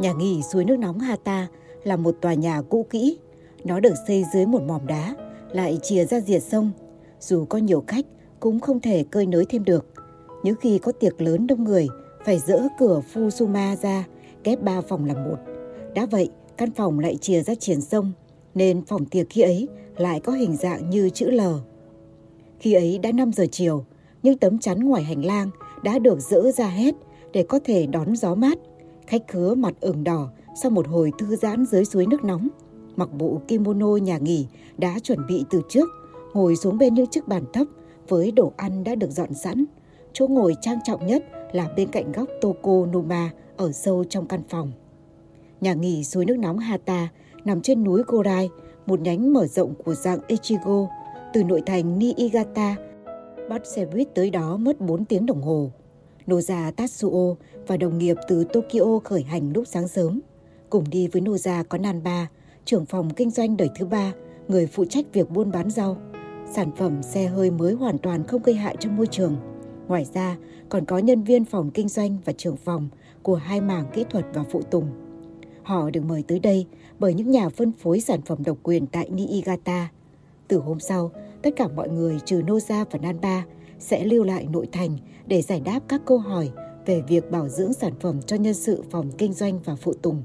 Nhà nghỉ suối nước nóng Hata là một tòa nhà cũ kỹ. Nó được xây dưới một mỏm đá, lại chìa ra rìa sông. Dù có nhiều khách, cũng không thể cơi nới thêm được. Những khi có tiệc lớn đông người, phải dỡ cửa Fusuma ra, ghép ba phòng làm một. Đã vậy, căn phòng lại chìa ra triển sông, nên phòng tiệc khi ấy lại có hình dạng như chữ L. Khi ấy đã 5 giờ chiều, những tấm chắn ngoài hành lang đã được dỡ ra hết để có thể đón gió mát. Khách khứa mặt ửng đỏ sau một hồi thư giãn dưới suối nước nóng. Mặc bộ kimono nhà nghỉ đã chuẩn bị từ trước, ngồi xuống bên những chiếc bàn thấp với đồ ăn đã được dọn sẵn. Chỗ ngồi trang trọng nhất là bên cạnh góc Toko numa ở sâu trong căn phòng. Nhà nghỉ suối nước nóng Hata nằm trên núi Gorai, một nhánh mở rộng của dạng Echigo. Từ nội thành Niigata, bắt xe buýt tới đó mất 4 tiếng đồng hồ. Noza Tatsuo và đồng nghiệp từ Tokyo khởi hành lúc sáng sớm. Cùng đi với Noza có Nanba, trưởng phòng kinh doanh đời thứ ba, người phụ trách việc buôn bán rau. Sản phẩm xe hơi mới hoàn toàn không gây hại cho môi trường. Ngoài ra, còn có nhân viên phòng kinh doanh và trưởng phòng của hai mảng kỹ thuật và phụ tùng. Họ được mời tới đây bởi những nhà phân phối sản phẩm độc quyền tại Niigata. Từ hôm sau, tất cả mọi người trừ Noza và Nanba sẽ lưu lại nội thành để giải đáp các câu hỏi về việc bảo dưỡng sản phẩm cho nhân sự phòng kinh doanh và phụ tùng.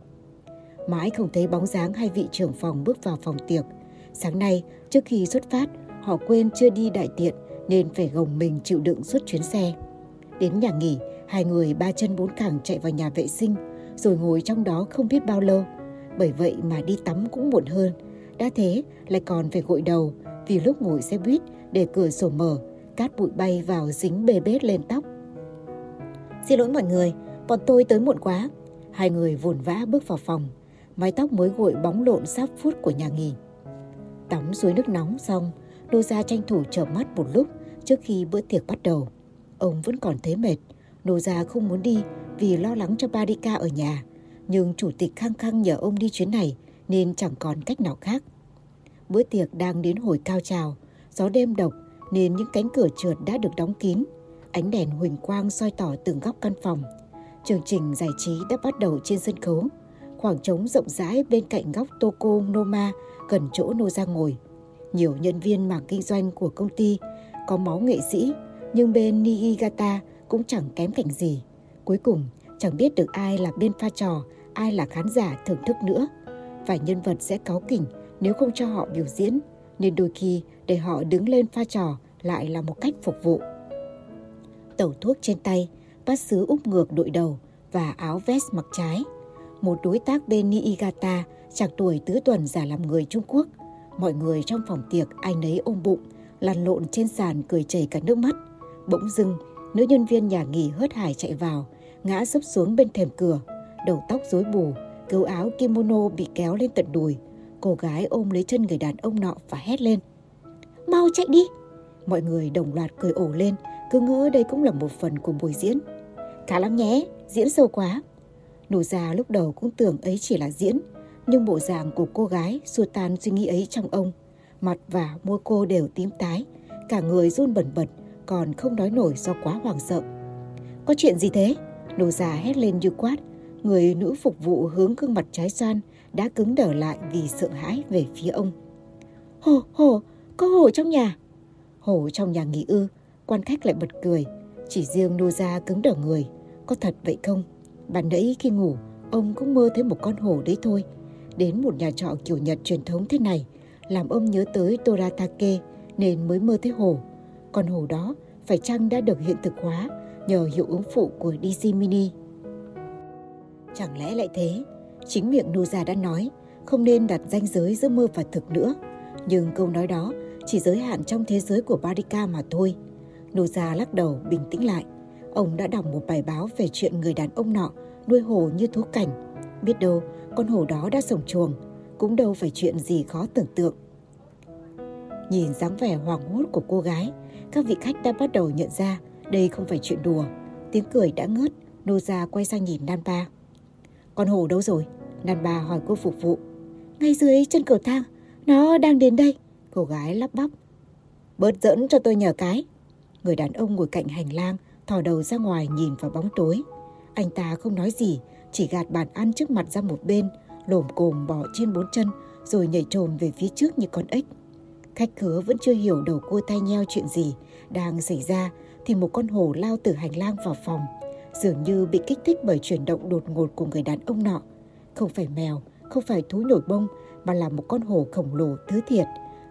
Mãi không thấy bóng dáng hai vị trưởng phòng bước vào phòng tiệc. Sáng nay, trước khi xuất phát, họ quên chưa đi đại tiện nên phải gồng mình chịu đựng suốt chuyến xe. Đến nhà nghỉ, hai người ba chân bốn cẳng chạy vào nhà vệ sinh, rồi ngồi trong đó không biết bao lâu. Bởi vậy mà đi tắm cũng muộn hơn. Đã thế, lại còn phải gội đầu vì lúc ngồi xe buýt để cửa sổ mở, cát bụi bay vào dính bê bết lên tóc. Xin lỗi mọi người, bọn tôi tới muộn quá. Hai người vồn vã bước vào phòng, mái tóc mới gội bóng lộn sắp phút của nhà nghỉ. Tắm suối nước nóng xong, Đô Gia tranh thủ trở mắt một lúc trước khi bữa tiệc bắt đầu. Ông vẫn còn thấy mệt, Đô Gia không muốn đi vì lo lắng cho Barika ở nhà. Nhưng chủ tịch khăng khăng nhờ ông đi chuyến này nên chẳng còn cách nào khác. Bữa tiệc đang đến hồi cao trào, gió đêm độc nên những cánh cửa trượt đã được đóng kín. Ánh đèn huỳnh quang soi tỏ từng góc căn phòng. Chương trình giải trí đã bắt đầu trên sân khấu. Khoảng trống rộng rãi bên cạnh góc Toko Noma gần chỗ Nô ra ngồi. Nhiều nhân viên mảng kinh doanh của công ty có máu nghệ sĩ, nhưng bên Niigata cũng chẳng kém cảnh gì. Cuối cùng, chẳng biết được ai là bên pha trò, ai là khán giả thưởng thức nữa. Vài nhân vật sẽ cáu kỉnh nếu không cho họ biểu diễn, nên đôi khi để họ đứng lên pha trò lại là một cách phục vụ. Tẩu thuốc trên tay, bác sứ úp ngược đội đầu và áo vest mặc trái. Một đối tác bên Niigata, chạc tuổi tứ tuần giả làm người Trung Quốc. Mọi người trong phòng tiệc ai nấy ôm bụng, lăn lộn trên sàn cười chảy cả nước mắt. Bỗng dưng, nữ nhân viên nhà nghỉ hớt hải chạy vào, ngã sấp xuống bên thềm cửa, đầu tóc rối bù, cấu áo kimono bị kéo lên tận đùi. Cô gái ôm lấy chân người đàn ông nọ và hét lên. Mau chạy đi! Mọi người đồng loạt cười ổ lên, cứ ngỡ đây cũng là một phần của buổi diễn. Khá lắm nhé, diễn sâu quá. Nổ già lúc đầu cũng tưởng ấy chỉ là diễn, nhưng bộ dạng của cô gái xua tan suy nghĩ ấy trong ông. Mặt và môi cô đều tím tái, cả người run bẩn bật, còn không nói nổi do quá hoảng sợ. Có chuyện gì thế? Nổ già hét lên như quát. Người nữ phục vụ hướng gương mặt trái xoan đã cứng đờ lại vì sợ hãi về phía ông. Hồ, hồ, có hồ trong nhà. Hồ trong nhà nghỉ ư, quan khách lại bật cười. Chỉ riêng nô gia cứng đờ người. Có thật vậy không? Bạn nãy khi ngủ, ông cũng mơ thấy một con hổ đấy thôi. Đến một nhà trọ kiểu Nhật truyền thống thế này, làm ông nhớ tới Toratake nên mới mơ thấy hổ. Con hổ đó phải chăng đã được hiện thực hóa nhờ hiệu ứng phụ của DC Mini? Chẳng lẽ lại thế? Chính miệng Nuza đã nói không nên đặt ranh giới giữa mơ và thực nữa. Nhưng câu nói đó chỉ giới hạn trong thế giới của Barika mà thôi. Nuza lắc đầu bình tĩnh lại. Ông đã đọc một bài báo về chuyện người đàn ông nọ nuôi hổ như thú cảnh. Biết đâu con hổ đó đã sổng chuồng, cũng đâu phải chuyện gì khó tưởng tượng. Nhìn dáng vẻ hoảng hốt của cô gái, các vị khách đã bắt đầu nhận ra đây không phải chuyện đùa. Tiếng cười đã ngớt, Noza quay sang nhìn Nanba. Con hổ đâu rồi? Nanba hỏi cô phục vụ. Ngay dưới chân cầu thang, nó đang đến đây. Cô gái lắp bắp. Bớt dẫn cho tôi nhờ cái. Người đàn ông ngồi cạnh hành lang, thò đầu ra ngoài nhìn vào bóng tối. Anh ta không nói gì, chỉ gạt bàn ăn trước mặt ra một bên, lồm cồm bỏ trên bốn chân rồi nhảy trồm về phía trước như con ếch. Khách khứa vẫn chưa hiểu đầu cua tay nheo chuyện gì đang xảy ra thì một con hổ lao từ hành lang vào phòng, dường như bị kích thích bởi chuyển động đột ngột của người đàn ông nọ. Không phải mèo, không phải thú nổi bông mà là một con hổ khổng lồ thứ thiệt,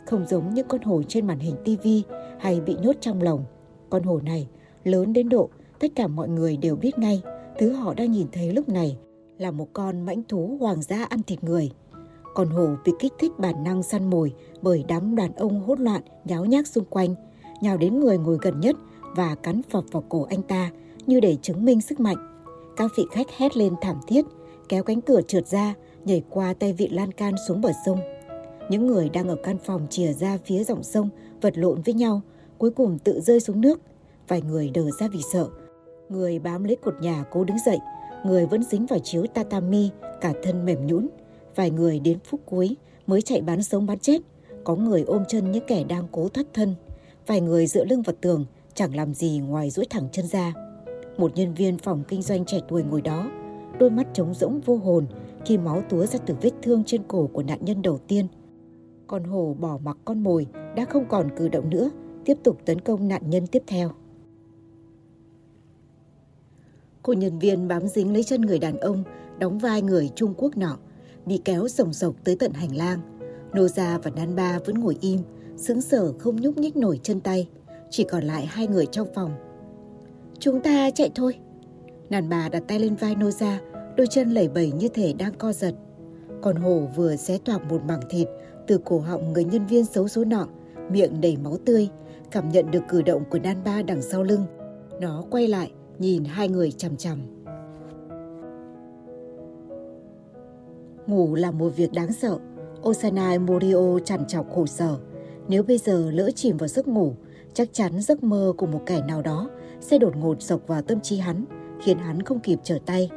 không giống những con hổ trên màn hình tivi hay bị nhốt trong lồng. Con hổ này lớn đến độ tất cả mọi người đều biết ngay thứ họ đang nhìn thấy lúc này là một con mãnh thú hoàng gia ăn thịt người. Con hổ bị kích thích bản năng săn mồi bởi đám đàn ông hốt loạn nháo nhác xung quanh, nhào đến người ngồi gần nhất và cắn phập vào cổ anh ta như để chứng minh sức mạnh. Các vị khách hét lên thảm thiết, kéo cánh cửa trượt ra, nhảy qua tay vị lan can xuống bờ sông. Những người đang ở căn phòng chìa ra phía dòng sông vật lộn với nhau, cuối cùng tự rơi xuống nước. Vài người đờ ra vì sợ. Người bám lấy cột nhà cố đứng dậy, người vẫn dính vào chiếu tatami, cả thân mềm nhũn. Vài người đến phút cuối mới chạy bán sống bán chết. Có người ôm chân những kẻ đang cố thoát thân. Vài người dựa lưng vào tường, chẳng làm gì ngoài duỗi thẳng chân ra. Một nhân viên phòng kinh doanh trẻ tuổi ngồi đó, đôi mắt trống rỗng vô hồn khi máu túa ra từ vết thương trên cổ của nạn nhân đầu tiên. Con hổ bỏ mặc con mồi đã không còn cử động nữa, tiếp tục tấn công nạn nhân tiếp theo. Cô nhân viên bám dính lấy chân người đàn ông, đóng vai người Trung Quốc nọ, bị kéo sồng sộc tới tận hành lang. Noza và Nanba vẫn ngồi im, sững sờ không nhúc nhích nổi chân tay. Chỉ còn lại hai người trong phòng. Chúng ta chạy thôi. Nàn bà đặt tay lên vai Noza, đôi chân lẩy bẩy như thể đang co giật. Còn hổ vừa xé toạc một mảng thịt từ cổ họng người nhân viên xấu số nọ, miệng đầy máu tươi, cảm nhận được cử động của Nan Ba đằng sau lưng. Nó quay lại, nhìn hai người chằm chằm. Ngủ là một việc đáng sợ. Osanai Morio chằn chọc khổ sở. Nếu bây giờ lỡ chìm vào giấc ngủ, chắc chắn giấc mơ của một kẻ nào đó sẽ đột ngột sộc vào tâm trí hắn, khiến hắn không kịp trở tay.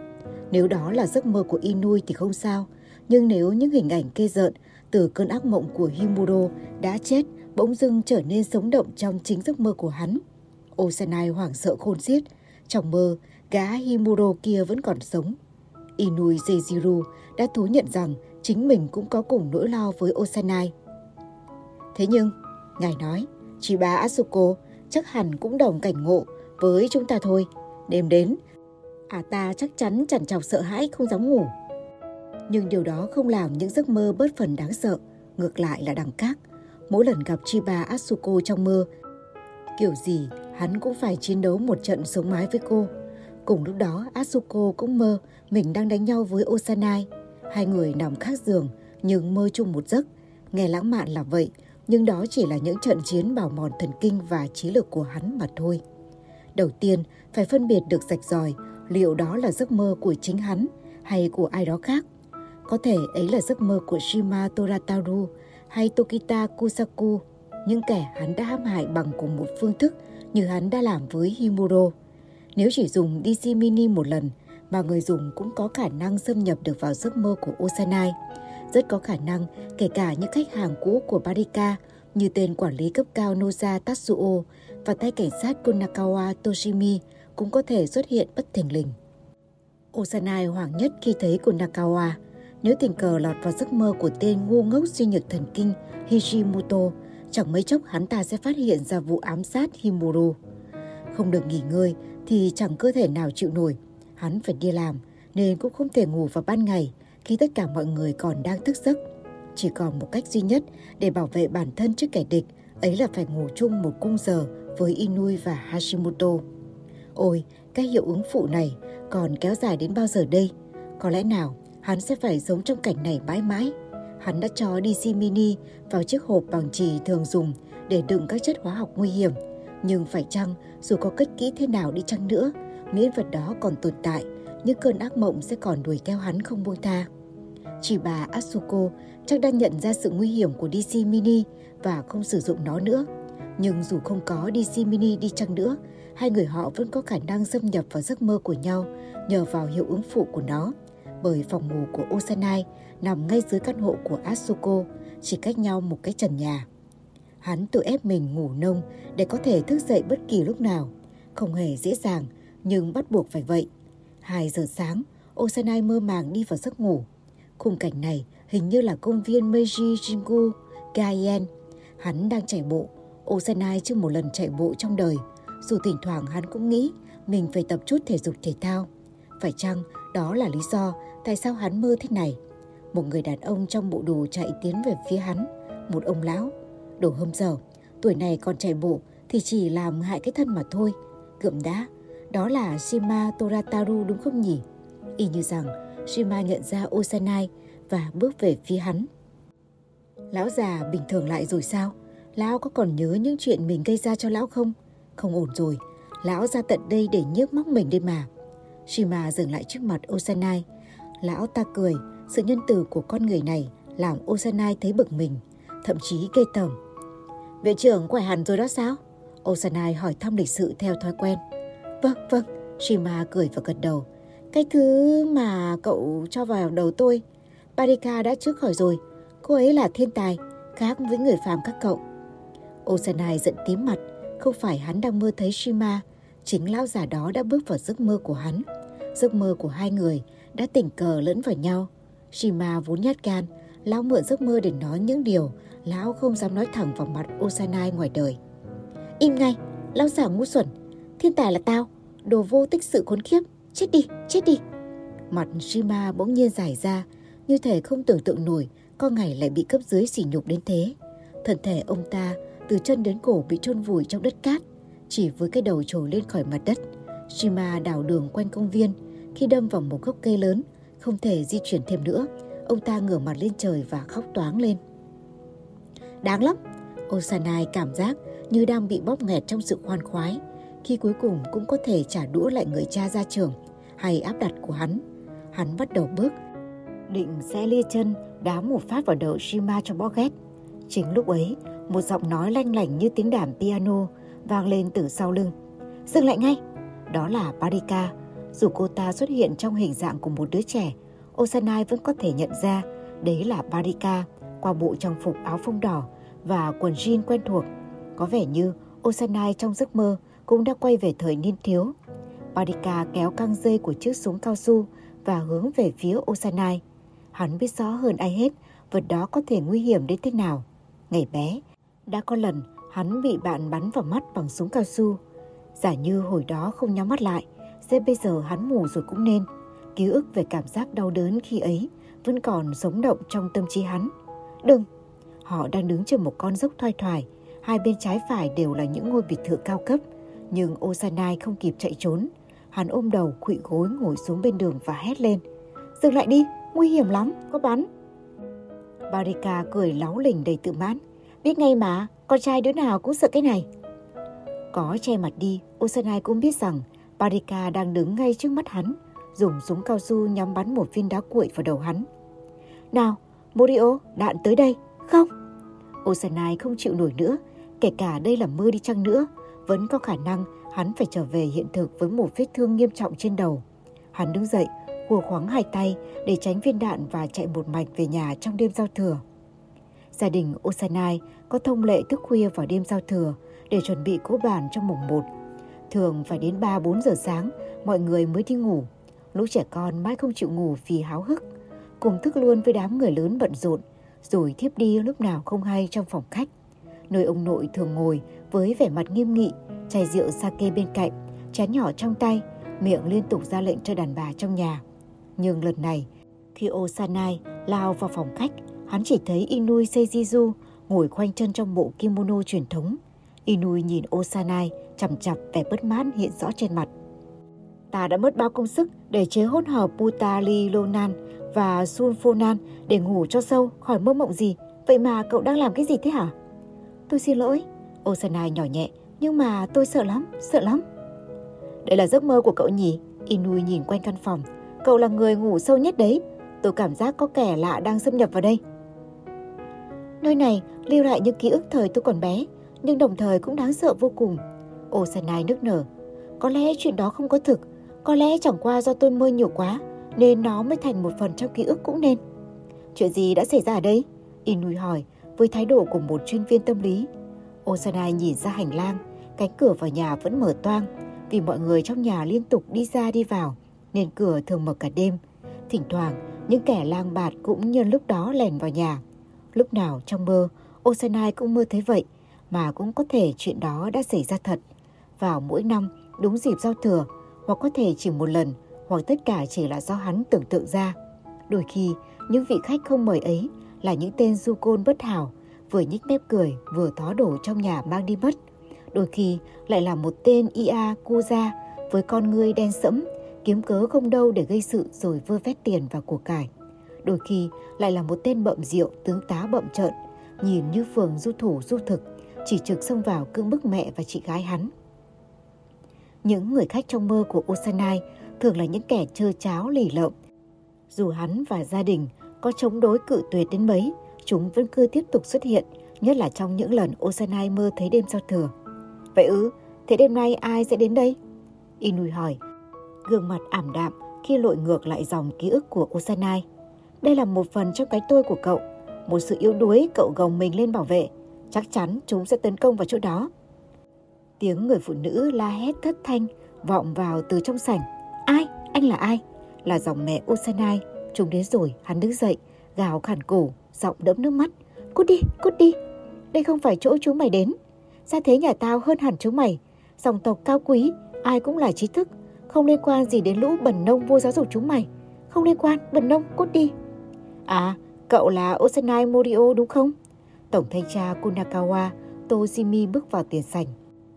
Nếu đó là giấc mơ của Inui thì không sao, nhưng nếu những hình ảnh kê rợn từ cơn ác mộng của Himuro đã chết bỗng dưng trở nên sống động trong chính giấc mơ của hắn. Osanai hoảng sợ khôn xiết. Trong mơ, gã Himuro kia vẫn còn sống. Inui Seijiru đã thú nhận rằng chính mình cũng có cùng nỗi lo với Osanai. Thế nhưng, ngài nói, chị bà Asuko chắc hẳn cũng đồng cảnh ngộ với chúng ta thôi. Đêm đến, à ta chắc chắn chẳng chọc sợ hãi không dám ngủ. Nhưng điều đó không làm những giấc mơ bớt phần đáng sợ, ngược lại là đằng khác. Mỗi lần gặp Chiba Asuko trong mơ, kiểu gì hắn cũng phải chiến đấu một trận sống mái với cô. Cùng lúc đó Asuko cũng mơ mình đang đánh nhau với Osanai. Hai người nằm khác giường nhưng mơ chung một giấc. Nghe lãng mạn là vậy, nhưng đó chỉ là những trận chiến bảo mòn thần kinh và trí lực của hắn mà thôi. Đầu tiên, phải phân biệt được rạch ròi liệu đó là giấc mơ của chính hắn hay của ai đó khác. Có thể ấy là giấc mơ của Shima Torataru hay Tokita Kusaku, những kẻ hắn đã hãm hại bằng cùng một phương thức như hắn đã làm với Himuro. Nếu chỉ dùng DC Mini một lần mà người dùng cũng có khả năng xâm nhập được vào giấc mơ của Osanai. Rất có khả năng kể cả những khách hàng cũ của Barika như tên quản lý cấp cao Noza Tatsuo và tay cảnh sát Konakawa Toshimi cũng có thể xuất hiện bất thình lình. Osanai hoảng nhất khi thấy Konakawa. Nếu tình cờ lọt vào giấc mơ của tên ngu ngốc suy nhược thần kinh Hishimoto, chẳng mấy chốc hắn ta sẽ phát hiện ra vụ ám sát Himuro. Không được nghỉ ngơi thì chẳng cơ thể nào chịu nổi. Hắn phải đi làm nên cũng không thể ngủ vào ban ngày khi tất cả mọi người còn đang thức giấc. Chỉ còn một cách duy nhất để bảo vệ bản thân trước kẻ địch, ấy là phải ngủ chung một cung giờ với Inui và Hashimoto. Ôi, cái hiệu ứng phụ này còn kéo dài đến bao giờ đây? Có lẽ nào hắn sẽ phải sống trong cảnh này mãi mãi? Hắn đã cho DC Mini vào chiếc hộp bằng trì thường dùng để đựng các chất hóa học nguy hiểm. Nhưng phải chăng dù có cất kỹ thế nào đi chăng nữa, miễn vật đó còn tồn tại, những cơn ác mộng sẽ còn đuổi theo hắn không buông tha. Chỉ bà Asuko chắc đã nhận ra sự nguy hiểm của DC Mini và không sử dụng nó nữa. Nhưng dù không có DC Mini đi chăng nữa, hai người họ vẫn có khả năng xâm nhập vào giấc mơ của nhau nhờ vào hiệu ứng phụ của nó. Bởi phòng ngủ của Osanai nằm ngay dưới căn hộ của Asuko, chỉ cách nhau một cái trần nhà. Hắn tự ép mình ngủ nông để có thể thức dậy bất kỳ lúc nào. Không hề dễ dàng, nhưng bắt buộc phải vậy. 2 giờ sáng, Osanai mơ màng đi vào giấc ngủ. Khung cảnh này hình như là công viên Meiji Jingu Gaien. Hắn đang chạy bộ. Osanai chưa một lần chạy bộ trong đời. Dù thỉnh thoảng hắn cũng nghĩ mình phải tập chút thể dục thể thao. Phải chăng đó là lý do tại sao hắn mơ thế này? Một người đàn ông trong bộ đồ chạy tiến về phía hắn. Một ông lão. Đồ hâm dở. Tuổi này còn chạy bộ thì chỉ làm hại cái thân mà thôi. Gượm đá. Đó là Shima Torataru đúng không nhỉ? Y như rằng Shima nhận ra Osanai và bước về phía hắn. Lão già bình thường lại rồi sao? Lão có còn nhớ những chuyện mình gây ra cho lão không? Không ổn rồi, lão ra tận đây để nhức móc mình đây mà. Shima dừng lại trước mặt Osanai. Lão ta cười, sự nhân từ của con người này làm Osanai thấy bực mình, thậm chí gây tởm. Viện trưởng khỏe hẳn rồi đó sao? Osanai hỏi thăm lịch sự theo thói quen. Vâng, vâng, Shima cười và gật đầu. Cái thứ mà cậu cho vào đầu tôi, Parika đã trước khỏi rồi. Cô ấy là thiên tài, khác với người phàm các cậu. Osanai giận tím mặt, không phải hắn đang mơ thấy Shima, chính lão già đó đã bước vào giấc mơ của hắn. Giấc mơ của hai người đã tình cờ lẫn vào nhau. Shima vốn nhát gan, lão mượn giấc mơ để nói những điều lão không dám nói thẳng vào mặt Osanai ngoài đời. Im ngay, lão già ngu xuẩn, thiên tài là tao, đồ vô tích sự khốn khiếp, chết đi, chết đi. Mặt Shima bỗng nhiên dài ra, như thể không tưởng tượng nổi con ngày lại bị cấp dưới sỉ nhục đến thế. Thân thể ông ta từ chân đến cổ bị chôn vùi trong đất cát, chỉ với cái đầu trồi lên khỏi mặt đất. Shima đào đường quanh công viên, khi đâm vào một gốc cây lớn, không thể di chuyển thêm nữa. Ông ta ngửa mặt lên trời và khóc toáng lên. Đáng lắm, Osanai cảm giác như đang bị bóp nghẹt trong sự khoan khoái, khi cuối cùng cũng có thể trả đũa lại người cha ra trường hay áp đặt của hắn. Hắn bắt đầu bước, định sẽ lia chân đá một phát vào đầu Shima cho bó ghét. Chính lúc ấy, một giọng nói lanh lảnh như tiếng đàn piano vang lên từ sau lưng. Dừng lại ngay! Đó là Parika. Dù cô ta xuất hiện trong hình dạng của một đứa trẻ, Osanai vẫn có thể nhận ra đấy là Barika qua bộ trang phục áo phông đỏ và quần jean quen thuộc. Có vẻ như Osanai trong giấc mơ cũng đã quay về thời niên thiếu. Barika kéo căng dây của chiếc súng cao su và hướng về phía Osanai. Hắn biết rõ hơn ai hết vật đó có thể nguy hiểm đến thế nào. Ngày bé, đã có lần hắn bị bạn bắn vào mắt bằng súng cao su. Giả như hồi đó không nhắm mắt lại, Xem bây giờ hắn mù rồi cũng nên. Ký ức về cảm giác đau đớn khi ấy vẫn còn sống động trong tâm trí hắn. Đừng! Họ đang đứng trên một con dốc thoai thoải. Hai bên trái phải đều là những ngôi biệt thự cao cấp. Nhưng Osanai không kịp chạy trốn. Hắn ôm đầu quỵ gối ngồi xuống bên đường và hét lên. Dừng lại đi, nguy hiểm lắm, có bắn. Barika cười láo lỉnh đầy tự mãn. Biết ngay mà, con trai đứa nào cũng sợ cái này. Có che mặt đi, Osanai cũng biết rằng Parika đang đứng ngay trước mắt hắn, dùng súng cao su nhắm bắn một viên đá cuội vào đầu hắn. Nào, Morio, đạn tới đây. Không. Osanai không chịu nổi nữa, kể cả đây là mơ đi chăng nữa, vẫn có khả năng hắn phải trở về hiện thực với một vết thương nghiêm trọng trên đầu. Hắn đứng dậy, hùa khoáng hai tay để tránh viên đạn và chạy một mạch về nhà trong đêm giao thừa. Gia đình Osanai có thông lệ thức khuya vào đêm giao thừa để chuẩn bị cỗ bàn trong mùng 1. Thường phải đến 3-4 giờ sáng mọi người mới đi ngủ. Lũ trẻ con mãi không chịu ngủ vì háo hức. Cùng thức luôn với đám người lớn bận rộn, rồi thiếp đi lúc nào không hay trong phòng khách. Nơi ông nội thường ngồi với vẻ mặt nghiêm nghị, chai rượu sake bên cạnh, chén nhỏ trong tay, miệng liên tục ra lệnh cho đàn bà trong nhà. Nhưng lần này, khi Osanai lao vào phòng khách, hắn chỉ thấy Inui Seijizu ngồi khoanh chân trong bộ kimono truyền thống. Inui nhìn Osanai chằm chặp vẻ bất mãn hiện rõ trên mặt. Ta đã mất bao công sức để chế hỗn hợp Putali Lonan và Sulfonan để ngủ cho sâu khỏi mơ mộng gì. Vậy mà cậu đang làm cái gì thế hả? Tôi xin lỗi. Osanai nhỏ nhẹ. Nhưng mà tôi sợ lắm, sợ lắm. Đây là giấc mơ của cậu nhỉ? Inui nhìn quanh căn phòng. Cậu là người ngủ sâu nhất đấy. Tôi cảm giác có kẻ lạ đang xâm nhập vào đây. Nơi này lưu lại những ký ức thời tôi còn bé, nhưng đồng thời cũng đáng sợ vô cùng. Osanai nức nở. Có lẽ chuyện đó không có thực, có lẽ chẳng qua do tôi mơ nhiều quá, nên nó mới thành một phần trong ký ức cũng nên. Chuyện gì đã xảy ra ở đây? Inui hỏi, với thái độ của một chuyên viên tâm lý. Osanai nhìn ra hành lang, cánh cửa vào nhà vẫn mở toang, vì mọi người trong nhà liên tục đi ra đi vào, nên cửa thường mở cả đêm. Thỉnh thoảng, những kẻ lang bạt cũng nhân lúc đó lèn vào nhà. Lúc nào trong mơ, Osanai cũng mơ thấy vậy, mà cũng có thể chuyện đó đã xảy ra thật. Vào mỗi năm, đúng dịp giao thừa, hoặc có thể chỉ một lần, hoặc tất cả chỉ là do hắn tưởng tượng ra. Đôi khi, những vị khách không mời ấy là những tên du côn bất hảo, vừa nhích mép cười, vừa thó đổ trong nhà mang đi mất. Đôi khi lại là một tên Ia Kuza với con ngươi đen sẫm, kiếm cớ không đâu để gây sự rồi vơ vét tiền và của cải. Đôi khi lại là một tên bậm rượu tướng tá bậm trợn, nhìn như phường du thủ du thực, chỉ trực xông vào cưỡng bức mẹ và chị gái hắn. Những người khách trong mơ của Osanai thường là những kẻ trơ cháo lì lợm. Dù hắn và gia đình có chống đối cự tuyệt đến mấy, chúng vẫn cứ tiếp tục xuất hiện, nhất là trong những lần Osanai mơ thấy đêm giao thừa. Vậy ư, thế đêm nay ai sẽ đến đây? Inui hỏi, gương mặt ảm đạm khi lội ngược lại dòng ký ức của Osanai. Đây là một phần trong cái tôi của cậu, một sự yếu đuối cậu gồng mình lên bảo vệ. Chắc chắn chúng sẽ tấn công vào chỗ đó. Tiếng người phụ nữ la hét thất thanh vọng vào từ trong sảnh. Ai? Anh là ai? Là dòng mẹ Osanai. Chúng đến rồi, hắn đứng dậy, gào khản cổ, giọng đẫm nước mắt. Cút đi, cút đi. Đây không phải chỗ chúng mày đến. Gia thế nhà tao hơn hẳn chúng mày. Dòng tộc cao quý, ai cũng là trí thức. Không liên quan gì đến lũ bẩn nông vô giáo dục chúng mày. Không liên quan, bẩn nông, cút đi. À, cậu là Osanai Morio đúng không? Tổng thanh tra Kunakawa Tojimi bước vào tiền sảnh.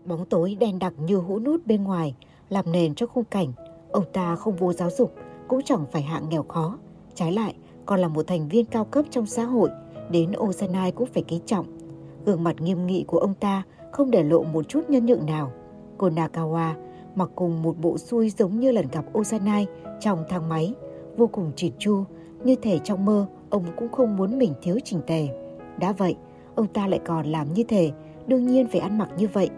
Bóng tối đen đặc như hũ nút bên ngoài làm nền cho khung cảnh. Ông ta không vô giáo dục, cũng chẳng phải hạng nghèo khó. Trái lại, còn là một thành viên cao cấp trong xã hội, đến Osanai cũng phải kính trọng. Gương mặt nghiêm nghị của ông ta không để lộ một chút nhân nhượng nào. Konakawa mặc cùng một bộ xuôi giống như lần gặp Osanai trong thang máy, vô cùng chỉn chu, như thể trong mơ ông cũng không muốn mình thiếu chỉnh tề. Đã vậy, ông ta lại còn làm như thế, đương nhiên phải ăn mặc như vậy.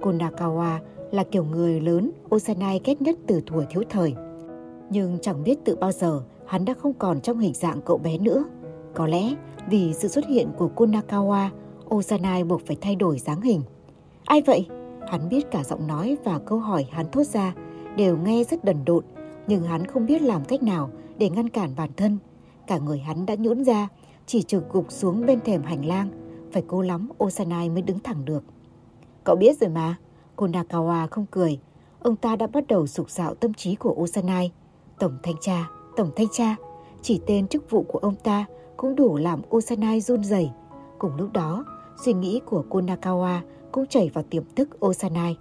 Konakawa là kiểu người lớn Osanai ghét nhất từ thuở thiếu thời. Nhưng chẳng biết từ bao giờ hắn đã không còn trong hình dạng cậu bé nữa. Có lẽ vì sự xuất hiện của Konakawa, Osanai buộc phải thay đổi dáng hình. Ai vậy? Hắn biết cả giọng nói và câu hỏi hắn thốt ra đều nghe rất đần độn, nhưng hắn không biết làm cách nào để ngăn cản bản thân. Cả người hắn đã nhũn ra, chỉ trực gục xuống bên thềm hành lang, phải cố lắm Osanai mới đứng thẳng được. Cậu biết rồi mà, cô Nakawa không cười. Ông ta đã bắt đầu sục sạo tâm trí của Osanai. Tổng thanh tra, tổng thanh tra, chỉ tên chức vụ của ông ta cũng đủ làm Osanai run rẩy. Cùng lúc đó, suy nghĩ của cô Nakawa cũng chảy vào tiềm thức Osanai.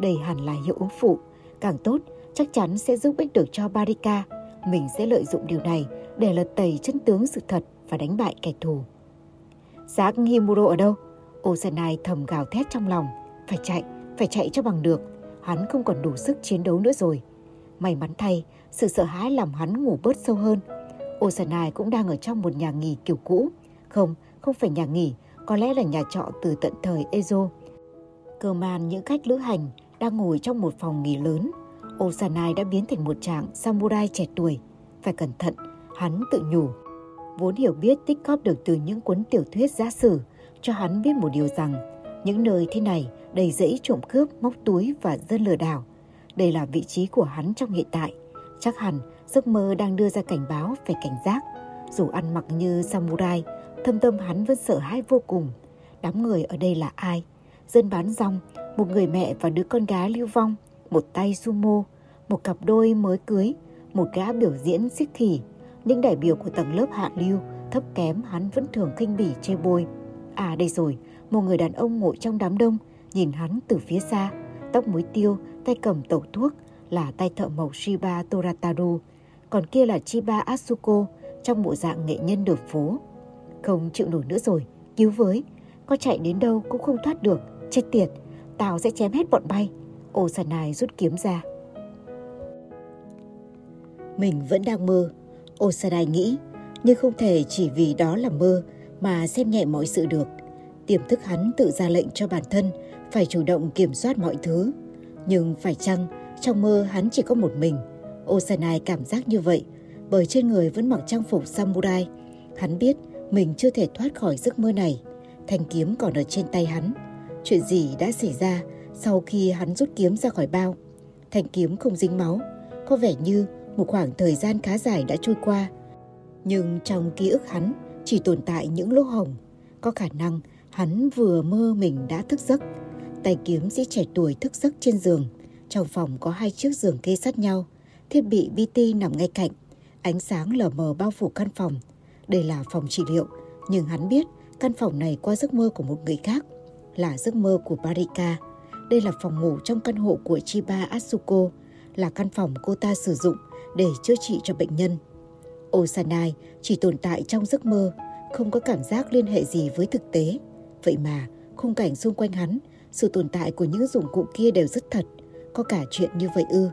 Đây hẳn là hiệu ứng phụ, càng tốt chắc chắn sẽ giúp ích được cho Barika. Mình sẽ lợi dụng điều này để lật tẩy chân tướng sự thật và đánh bại kẻ thù. Giác Himuro ở đâu? Osanai thầm gào thét trong lòng. Phải chạy, phải chạy cho bằng được. Hắn không còn đủ sức chiến đấu nữa rồi. May mắn thay, sự sợ hãi làm hắn ngủ bớt sâu hơn. Osanai cũng đang ở trong một nhà nghỉ kiểu cũ. Không, không phải nhà nghỉ, có lẽ là nhà trọ từ tận thời Ezo. Cơ man những khách lữ hành đang ngồi trong một phòng nghỉ lớn. Osanai đã biến thành một trạng samurai trẻ tuổi. Phải cẩn thận, hắn tự nhủ. Vốn hiểu biết tích góp được từ những cuốn tiểu thuyết giả sử, cho hắn biết một điều rằng những nơi thế này đầy rẫy trộm cướp, móc túi và dân lừa đảo. Đây là vị trí của hắn trong hiện tại. Chắc hẳn giấc mơ đang đưa ra cảnh báo phải cảnh giác. Dù ăn mặc như samurai, thâm tâm hắn vẫn sợ hãi vô cùng. Đám người ở đây là ai? Dân bán rong, một người mẹ và đứa con gái lưu vong, một tay sumo, một cặp đôi mới cưới, một gã biểu diễn xiếc khỉ. Những đại biểu của tầng lớp hạ lưu, thấp kém hắn vẫn thường khinh bỉ chê bôi. À đây rồi, một người đàn ông ngồi trong đám đông, nhìn hắn từ phía xa, tóc muối tiêu, tay cầm tẩu thuốc, là tay thợ mộc Shiba Torataru, còn kia là Chiba Asuko trong bộ dạng nghệ nhân đường phố. Không chịu nổi nữa rồi, cứu với, có chạy đến đâu cũng không thoát được, chết tiệt, tao sẽ chém hết bọn bay. Osanai rút kiếm ra. Mình vẫn đang mơ, Osadai nghĩ, nhưng không thể chỉ vì đó là mơ mà xem nhẹ mọi sự được. Tiềm thức hắn tự ra lệnh cho bản thân phải chủ động kiểm soát mọi thứ. Nhưng phải chăng trong mơ hắn chỉ có một mình? Osanai cảm giác như vậy bởi trên người vẫn mặc trang phục samurai. Hắn biết mình chưa thể thoát khỏi giấc mơ này. Thanh kiếm còn ở trên tay hắn. Chuyện gì đã xảy ra sau khi hắn rút kiếm ra khỏi bao? Thanh kiếm không dính máu, có vẻ như một khoảng thời gian khá dài đã trôi qua. Nhưng trong ký ức hắn, chỉ tồn tại những lỗ hổng. Có khả năng hắn vừa mơ mình đã thức giấc. Tay kiếm sĩ trẻ tuổi thức giấc trên giường. Trong phòng có hai chiếc giường kê sát nhau. Thiết bị BT nằm ngay cạnh. Ánh sáng lờ mờ bao phủ căn phòng. Đây là phòng trị liệu. Nhưng hắn biết căn phòng này qua giấc mơ của một người khác. Là giấc mơ của Barika. Đây là phòng ngủ trong căn hộ của Chiba Atsuko. Là căn phòng cô ta sử dụng để chữa trị cho bệnh nhân. Osanai chỉ tồn tại trong giấc mơ, không có cảm giác liên hệ gì với thực tế. Vậy mà, khung cảnh xung quanh hắn, sự tồn tại của những dụng cụ kia đều rất thật. Có cả chuyện như vậy ư.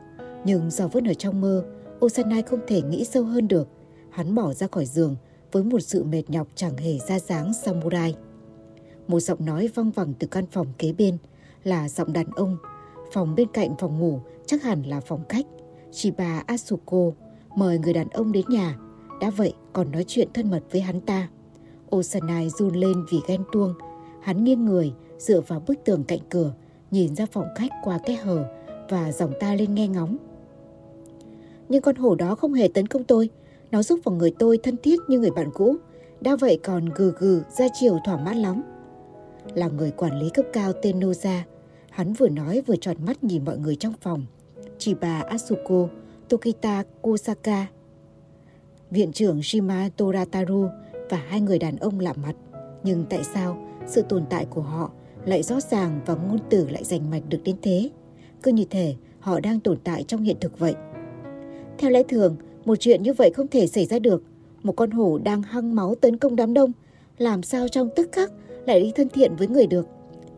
Nhưng do vẫn ở trong mơ, Osanai không thể nghĩ sâu hơn được. Hắn bỏ ra khỏi giường với một sự mệt nhọc chẳng hề ra dáng samurai. Một giọng nói vang vẳng từ căn phòng kế bên là giọng đàn ông. Phòng bên cạnh phòng ngủ chắc hẳn là phòng khách. Chiba Asuko mời người đàn ông đến nhà. Đã vậy còn nói chuyện thân mật với hắn ta. Osanai run lên vì ghen tuông. Hắn nghiêng người, dựa vào bức tường cạnh cửa, nhìn ra phòng khách qua cái hở và dòng ta lên nghe ngóng. Nhưng con hổ đó không hề tấn công tôi. Nó giúp vào người tôi thân thiết như người bạn cũ. Đã vậy còn gừ gừ ra chiều thỏa mãn lắm. Là người quản lý cấp cao tên Noza, hắn vừa nói vừa tròn mắt nhìn mọi người trong phòng. Chỉ bà Asuko, Tokita Kusaka, viện trưởng Shima Torataru và hai người đàn ông lạ mặt. Nhưng tại sao sự tồn tại của họ lại rõ ràng và ngôn từ lại rành mạch được đến thế? Cứ như thể họ đang tồn tại trong hiện thực vậy. Theo lẽ thường, một chuyện như vậy không thể xảy ra được. Một con hổ đang hăng máu tấn công đám đông, làm sao trong tức khắc lại đi thân thiện với người được.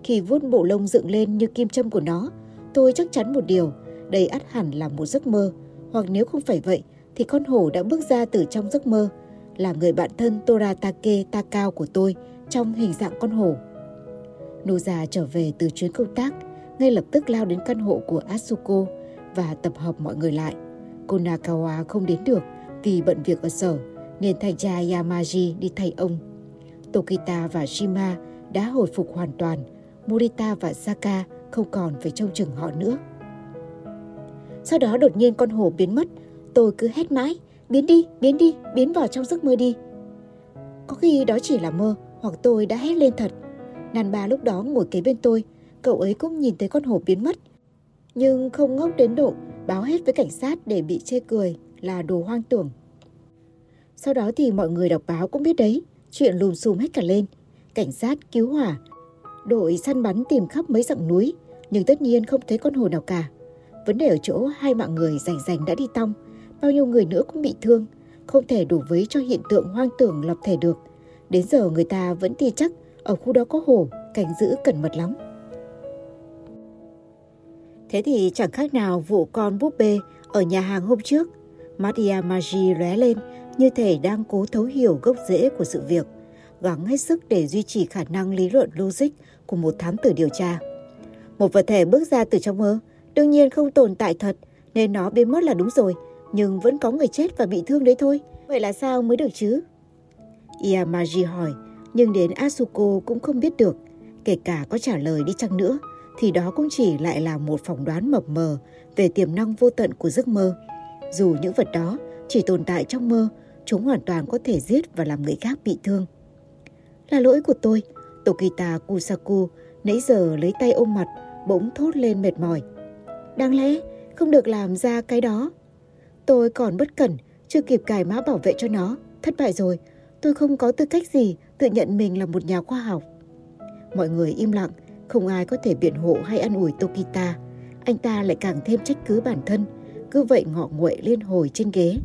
Khi vuốt bộ lông dựng lên như kim châm của nó, tôi chắc chắn một điều, đây ắt hẳn là một giấc mơ, hoặc nếu không phải vậy thì con hổ đã bước ra từ trong giấc mơ, là người bạn thân Toratake Takao của tôi trong hình dạng con hổ. Noza trở về từ chuyến công tác, ngay lập tức lao đến căn hộ của Asuko và tập hợp mọi người lại. Cô Nakawa không đến được vì bận việc ở sở, nên thay cha Yamaji đi thay ông. Tokita và Shima đã hồi phục hoàn toàn, Morita và Saka không còn phải trông chừng họ nữa. Sau đó đột nhiên con hổ biến mất, tôi cứ hét mãi, biến đi, biến đi, biến vào trong giấc mơ đi. Có khi đó chỉ là mơ, hoặc tôi đã hét lên thật. Nàn bà lúc đó ngồi kế bên tôi, cậu ấy cũng nhìn thấy con hổ biến mất. Nhưng không ngốc đến độ báo hết với cảnh sát để bị chê cười là đồ hoang tưởng. Sau đó thì mọi người đọc báo cũng biết đấy, chuyện lùm xùm hết cả lên. Cảnh sát, cứu hỏa, đội săn bắn tìm khắp mấy dặm núi, nhưng tất nhiên không thấy con hổ nào cả. Vấn đề ở chỗ hai mạng người rành rành đã đi tong, bao nhiêu người nữa cũng bị thương, không thể đủ với cho hiện tượng hoang tưởng lập thể được. Đến giờ người ta vẫn tin chắc ở khu đó có hổ, cảnh giữ cẩn mật lắm. Thế thì chẳng khác nào vụ con búp bê ở nhà hàng hôm trước. Maria Maggi lóe lên như thể đang cố thấu hiểu gốc rễ của sự việc, gắng hết sức để duy trì khả năng lý luận logic của một thám tử điều tra. Một vật thể bước ra từ trong mơ, đương nhiên không tồn tại thật, nên nó biến mất là đúng rồi, nhưng vẫn có người chết và bị thương đấy thôi. Vậy là sao mới được chứ? Yamaji hỏi, nhưng đến Asuko cũng không biết được. Kể cả có trả lời đi chăng nữa, thì đó cũng chỉ lại là một phỏng đoán mập mờ về tiềm năng vô tận của giấc mơ. Dù những vật đó chỉ tồn tại trong mơ, chúng hoàn toàn có thể giết và làm người khác bị thương. Là lỗi của tôi, Tokita Kusaku nãy giờ lấy tay ôm mặt, bỗng thốt lên mệt mỏi. Đáng lẽ không được làm ra cái đó. Tôi còn bất cẩn, chưa kịp cài mã bảo vệ cho nó. Thất bại rồi, tôi không có tư cách gì tự nhận mình là một nhà khoa học. Mọi người im lặng, không ai có thể biện hộ hay ăn ủi Tokita. Anh ta lại càng thêm trách cứ bản thân, cứ vậy ngọ nguậy liên hồi trên ghế.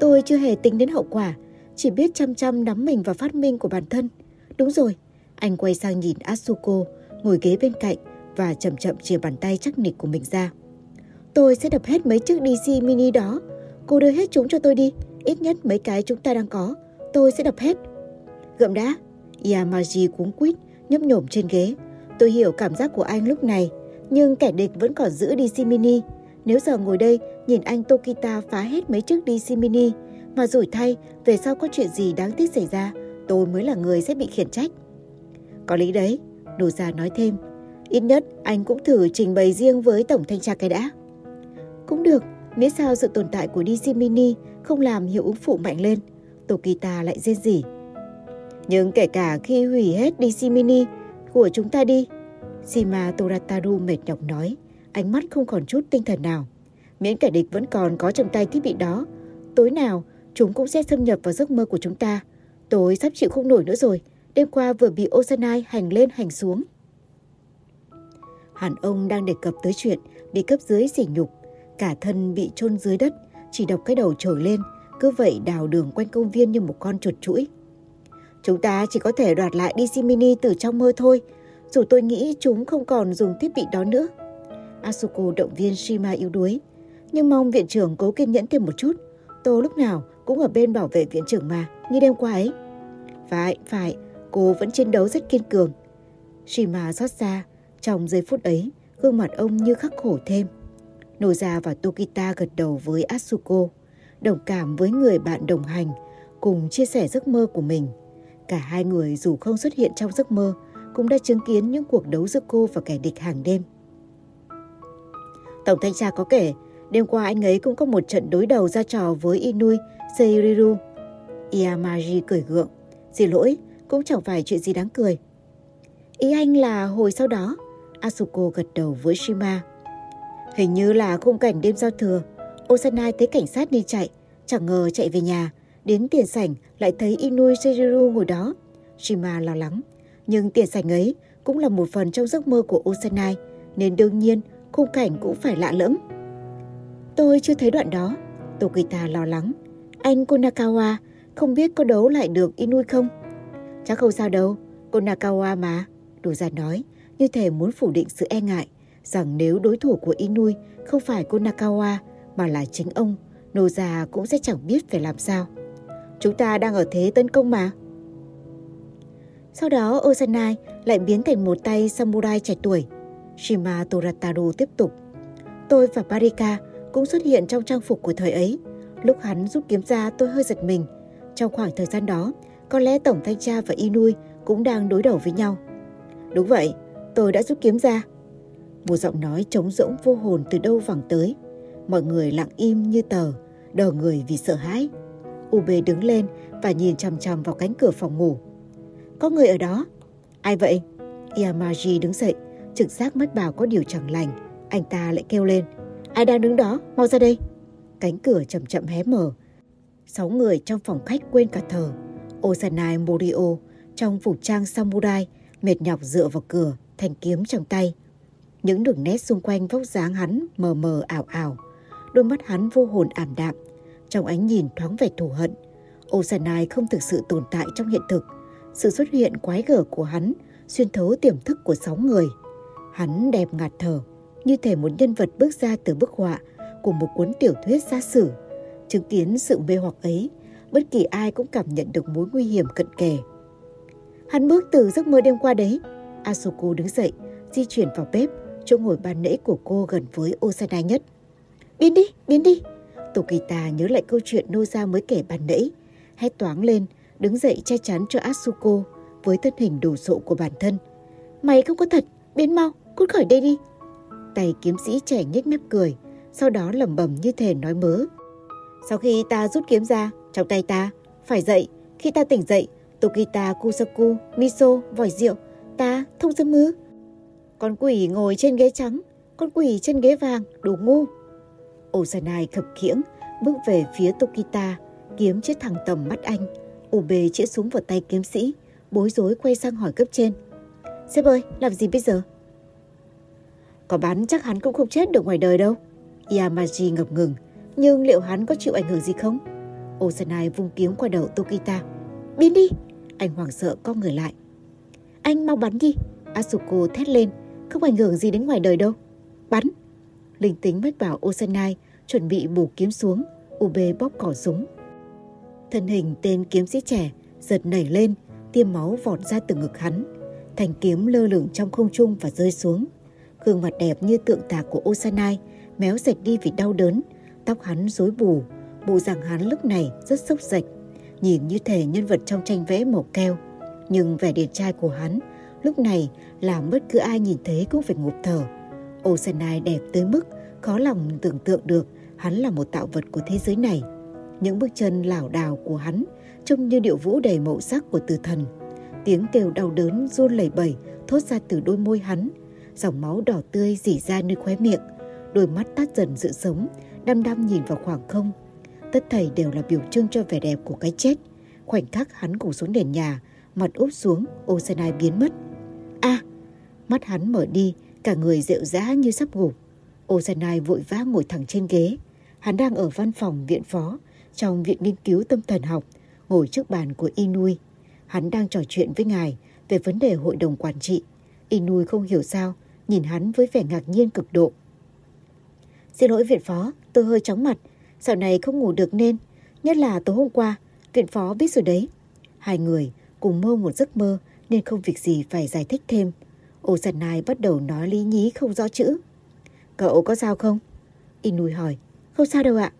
Tôi chưa hề tính đến hậu quả, chỉ biết chăm chăm nắm mình vào phát minh của bản thân. Đúng rồi, anh quay sang nhìn Asuko, ngồi ghế bên cạnh và chậm chậm chìa bàn tay chắc nịch của mình ra. Tôi sẽ đập hết mấy chiếc DC mini đó. Cô đưa hết chúng cho tôi đi. Ít nhất mấy cái chúng ta đang có. Tôi sẽ đập hết. Gậm đã. Yamaji cuống quýt, nhấp nhổm trên ghế. Tôi hiểu cảm giác của anh lúc này. Nhưng kẻ địch vẫn còn giữ DC mini. Nếu giờ ngồi đây nhìn anh Tokita phá hết mấy chiếc DC mini mà rủi thay về sau có chuyện gì đáng tiếc xảy ra tôi mới là người sẽ bị khiển trách. Có lý đấy, Nô Gia nói thêm Ít nhất anh cũng thử trình bày riêng với Tổng Thanh tra cái đã. Cũng được, Miễn sao sự tồn tại của DC Mini không làm hiệu ứng phụ mạnh lên, Tokita lại rên rỉ. Nhưng kể cả khi hủy hết DC Mini của chúng ta đi, Shima Torataru mệt nhọc nói, ánh mắt không còn chút tinh thần nào. Miễn kẻ địch vẫn còn có trong tay thiết bị đó, tối nào chúng cũng sẽ xâm nhập vào giấc mơ của chúng ta. Tối sắp chịu không nổi nữa rồi, đêm qua vừa bị Osanai hành lên hành xuống. Hàn ông đang đề cập tới chuyện bị cấp dưới sỉ nhục, cả thân bị chôn dưới đất, chỉ đọc cái đầu trồi lên, cứ vậy đào đường quanh công viên như một con chuột chuỗi. Chúng ta chỉ có thể đoạt lại DC Mini từ trong mơ thôi, dù tôi nghĩ chúng không còn dùng thiết bị đó nữa. Asuko động viên Shima yếu đuối, nhưng mong viện trưởng cố kiên nhẫn thêm một chút. Tôi lúc nào cũng ở bên bảo vệ viện trưởng mà, như đêm qua ấy. Phải, phải, cô vẫn chiến đấu rất kiên cường. Shima xót xa, trong giây phút ấy, gương mặt ông như khắc khổ thêm. Noza và Tokita gật đầu với Asuko, đồng cảm với người bạn đồng hành, cùng chia sẻ giấc mơ của mình. Cả hai người dù không xuất hiện trong giấc mơ, cũng đã chứng kiến những cuộc đấu giữa cô và kẻ địch hàng đêm. Tổng thanh tra có kể, đêm qua anh ấy cũng có một trận đối đầu ra trò với Inui Seiriru. Iyamaji cười gượng. Xin lỗi, cũng chẳng phải chuyện gì đáng cười. Ý anh là hồi sau đó, Asuko gật đầu với Shima. Hình như là khung cảnh đêm giao thừa, Osanai thấy cảnh sát đi chạy, chẳng ngờ chạy về nhà, đến tiền sảnh lại thấy Inui Seiriru ngồi đó. Shima lo lắng, nhưng tiền sảnh ấy cũng là một phần trong giấc mơ của Osanai, nên đương nhiên khung cảnh cũng phải lạ lẫm. Tôi chưa thấy đoạn đó, Tokita lo lắng. Anh Konakawa không biết có đấu lại được Inui không? Chắc không sao đâu, Konakawa mà, đủ già nói, như thể muốn phủ định sự e ngại rằng nếu đối thủ của Inui không phải Konakawa mà là chính ông, Noza cũng sẽ chẳng biết phải làm sao. Chúng ta đang ở thế tấn công mà. Sau đó Osanai lại biến thành một tay samurai trẻ tuổi. Shima Torataru tiếp tục. Tôi và Barika cũng xuất hiện trong trang phục của thời ấy. Lúc hắn rút kiếm ra tôi hơi giật mình. Trong khoảng thời gian đó, có lẽ Tổng Thanh tra và Inui cũng đang đối đầu với nhau. Đúng vậy, tôi đã rút kiếm ra. Một giọng nói trống rỗng vô hồn từ đâu vẳng tới. Mọi người lặng im như tờ, đờ người vì sợ hãi. Ube đứng lên và nhìn chằm chằm vào cánh cửa phòng ngủ. Có người ở đó. Ai vậy? Yamaji đứng dậy, trực giác mất bảo có điều chẳng lành. Anh ta lại kêu lên. Ai đang đứng đó? Mau ra đây. Cánh cửa chậm chậm hé mở. Sáu người trong phòng khách quên cả thờ. Osanai Morio trong phục trang samurai mệt nhọc dựa vào cửa, thành kiếm trong tay. Những đường nét xung quanh vóc dáng hắn mờ mờ ảo ảo. Đôi mắt hắn vô hồn ảm đạm, trong ánh nhìn thoáng vẻ thù hận. Osanai không thực sự tồn tại trong hiện thực. Sự xuất hiện quái gở của hắn xuyên thấu tiềm thức của sáu người. Hắn đẹp ngạt thở, như thể một nhân vật bước ra từ bức họa của một cuốn tiểu thuyết xa sử. Chứng kiến sự mê hoặc ấy, bất kỳ ai cũng cảm nhận được mối nguy hiểm cận kề. Hắn bước từ giấc mơ đêm qua đấy. Asuko đứng dậy, di chuyển vào bếp, chỗ ngồi ban nãy của cô gần với Osada nhất. Biến đi, biến đi. Tokita nhớ lại câu chuyện Noza mới kể ban nãy. Hét toáng lên, đứng dậy che chắn cho Asuko với thân hình đồ sộ của bản thân. Mày không có thật, biến mau, cút khỏi đây đi. Tay kiếm sĩ trẻ nhếch mép cười, sau đó lẩm bẩm như thể nói mớ. Sau khi ta rút kiếm ra, trong tay ta, phải dậy, khi ta tỉnh dậy, Tokita Kusaku, Miso, vòi rượu, thông dâm ư? Con quỷ ngồi trên ghế trắng, con quỷ trên ghế vàng, đồ ngu. Osanai khập khiễng, bước về phía Tokita, kiếm chết thẳng tầm mắt anh. Ube chĩa súng vào tay kiếm sĩ, bối rối quay sang hỏi cấp trên. Sếp ơi, làm gì bây giờ? Có bắn chắc hắn cũng không chết được ngoài đời đâu. Yamaji ngập ngừng, nhưng liệu hắn có chịu ảnh hưởng gì không? Osanai vung kiếm qua đầu Tokita. Biến đi! Anh hoảng sợ co người lại. Anh mau bắn đi! Asuko thét lên. Không ảnh hưởng gì đến ngoài đời đâu. Bắn! Linh tính mách bảo Osanai chuẩn bị bổ kiếm xuống. Ube bóp cỏ súng. Thân hình tên kiếm sĩ trẻ giật nảy lên, tiêm máu vọt ra từ ngực hắn. Thành kiếm lơ lửng trong không trung và rơi xuống. Gương mặt đẹp như tượng tạc của Osanai méo sạch đi vì đau đớn. Tóc hắn rối bù, bộ dạng hắn lúc này rất sốc sạch nhìn như thể nhân vật trong tranh vẽ màu keo. Nhưng vẻ điển trai của hắn lúc này làm bất cứ ai nhìn thấy cũng phải ngụp thở. Osanai đẹp tới mức khó lòng tưởng tượng được Hắn là một tạo vật của thế giới này. Những bước chân lảo đảo của hắn trông như điệu vũ đầy màu sắc của tử thần. Tiếng kêu đau đớn run lẩy bẩy thốt ra từ đôi môi hắn. Dòng máu đỏ tươi dỉ ra nơi khóe miệng. Đôi mắt tắt dần sự sống, đăm đăm nhìn vào khoảng không. Tất thảy đều là biểu trưng cho vẻ đẹp của cái chết. Khoảnh khắc hắn gục xuống nền nhà, mặt úp xuống, Osanai biến mất a mắt hắn mở đi, cả người rệu rã như sắp gục. Osanai vội vã ngồi thẳng trên ghế. Hắn đang ở văn phòng viện phó, trong viện nghiên cứu tâm thần học, ngồi trước bàn của Inui. Hắn đang trò chuyện với ngài về vấn đề hội đồng quản trị. Inui không hiểu sao, nhìn hắn với vẻ ngạc nhiên cực độ. Xin lỗi viện phó, tôi hơi chóng mặt, dạo này không ngủ được nên, nhất là tối hôm qua, viện phó biết rồi đấy. Hai người cùng mơ một giấc mơ nên không việc gì phải giải thích thêm. Ô Nai bắt đầu nói lý nhí không rõ chữ. Cậu có sao không? Inui hỏi. Không sao đâu ạ.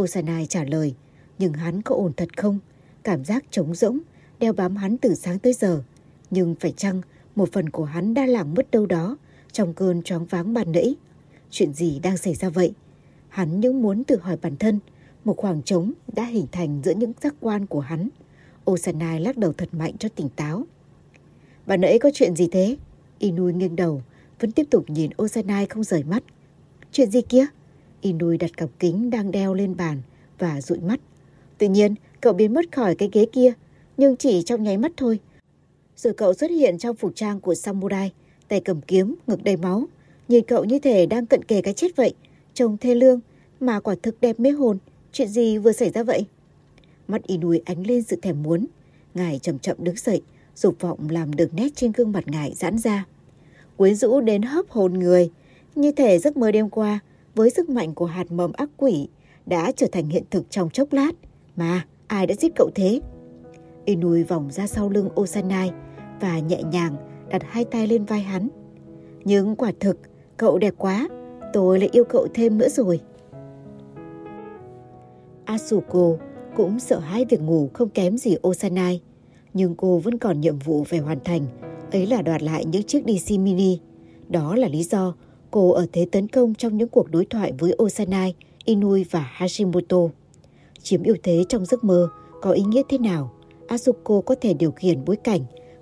Osanai trả lời. Nhưng hắn có ổn thật không? Cảm giác trống rỗng, đeo bám hắn từ sáng tới giờ. Nhưng phải chăng một phần của hắn đã làm mất đâu đó trong cơn choáng váng bàn nãy? Chuyện gì đang xảy ra vậy? Hắn những muốn tự hỏi bản thân, một khoảng trống đã hình thành giữa những giác quan của hắn. Osanai lắc đầu thật mạnh cho tỉnh táo. Bà nãy có chuyện gì thế? Inui nghiêng đầu, vẫn tiếp tục nhìn Osanai không rời mắt. Chuyện gì kia? Inui đặt cặp kính đang đeo lên bàn và dụi mắt. Tự nhiên, cậu biến mất khỏi cái ghế kia, nhưng chỉ trong nháy mắt thôi. Rồi cậu xuất hiện trong phục trang của samurai, tay cầm kiếm, ngực đầy máu. Nhìn cậu như thể đang cận kề cái chết vậy, trông thê lương, mà quả thực đẹp mê hồn. Chuyện gì vừa xảy ra vậy? Mắt Inui ánh lên sự thèm muốn. Ngài chậm chậm đứng dậy, dục vọng làm đường nét trên gương mặt ngài giãn ra. Quyến rũ đến hấp hồn người, như thể giấc mơ đêm qua với sức mạnh của hạt mầm ác quỷ đã trở thành hiện thực trong chốc lát. Mà, ai đã giết cậu thế? Inui vòng ra sau lưng Osanai và nhẹ nhàng đặt hai tay lên vai hắn. Nhưng quả thực, cậu đẹp quá, tôi lại yêu cậu thêm nữa rồi. Asuko cũng sợ hãi việc ngủ không kém gì Osanai, nhưng cô vẫn còn nhiệm vụ phải hoàn thành, ấy là đoạt lại những chiếc DC mini. Đó là lý do cô ở thế tấn công trong những cuộc đối thoại với Osanai, Inui và Hashimoto. Chiếm ưu thế trong giấc mơ có ý nghĩa thế nào? Asuko có thể điều khiển bối cảnh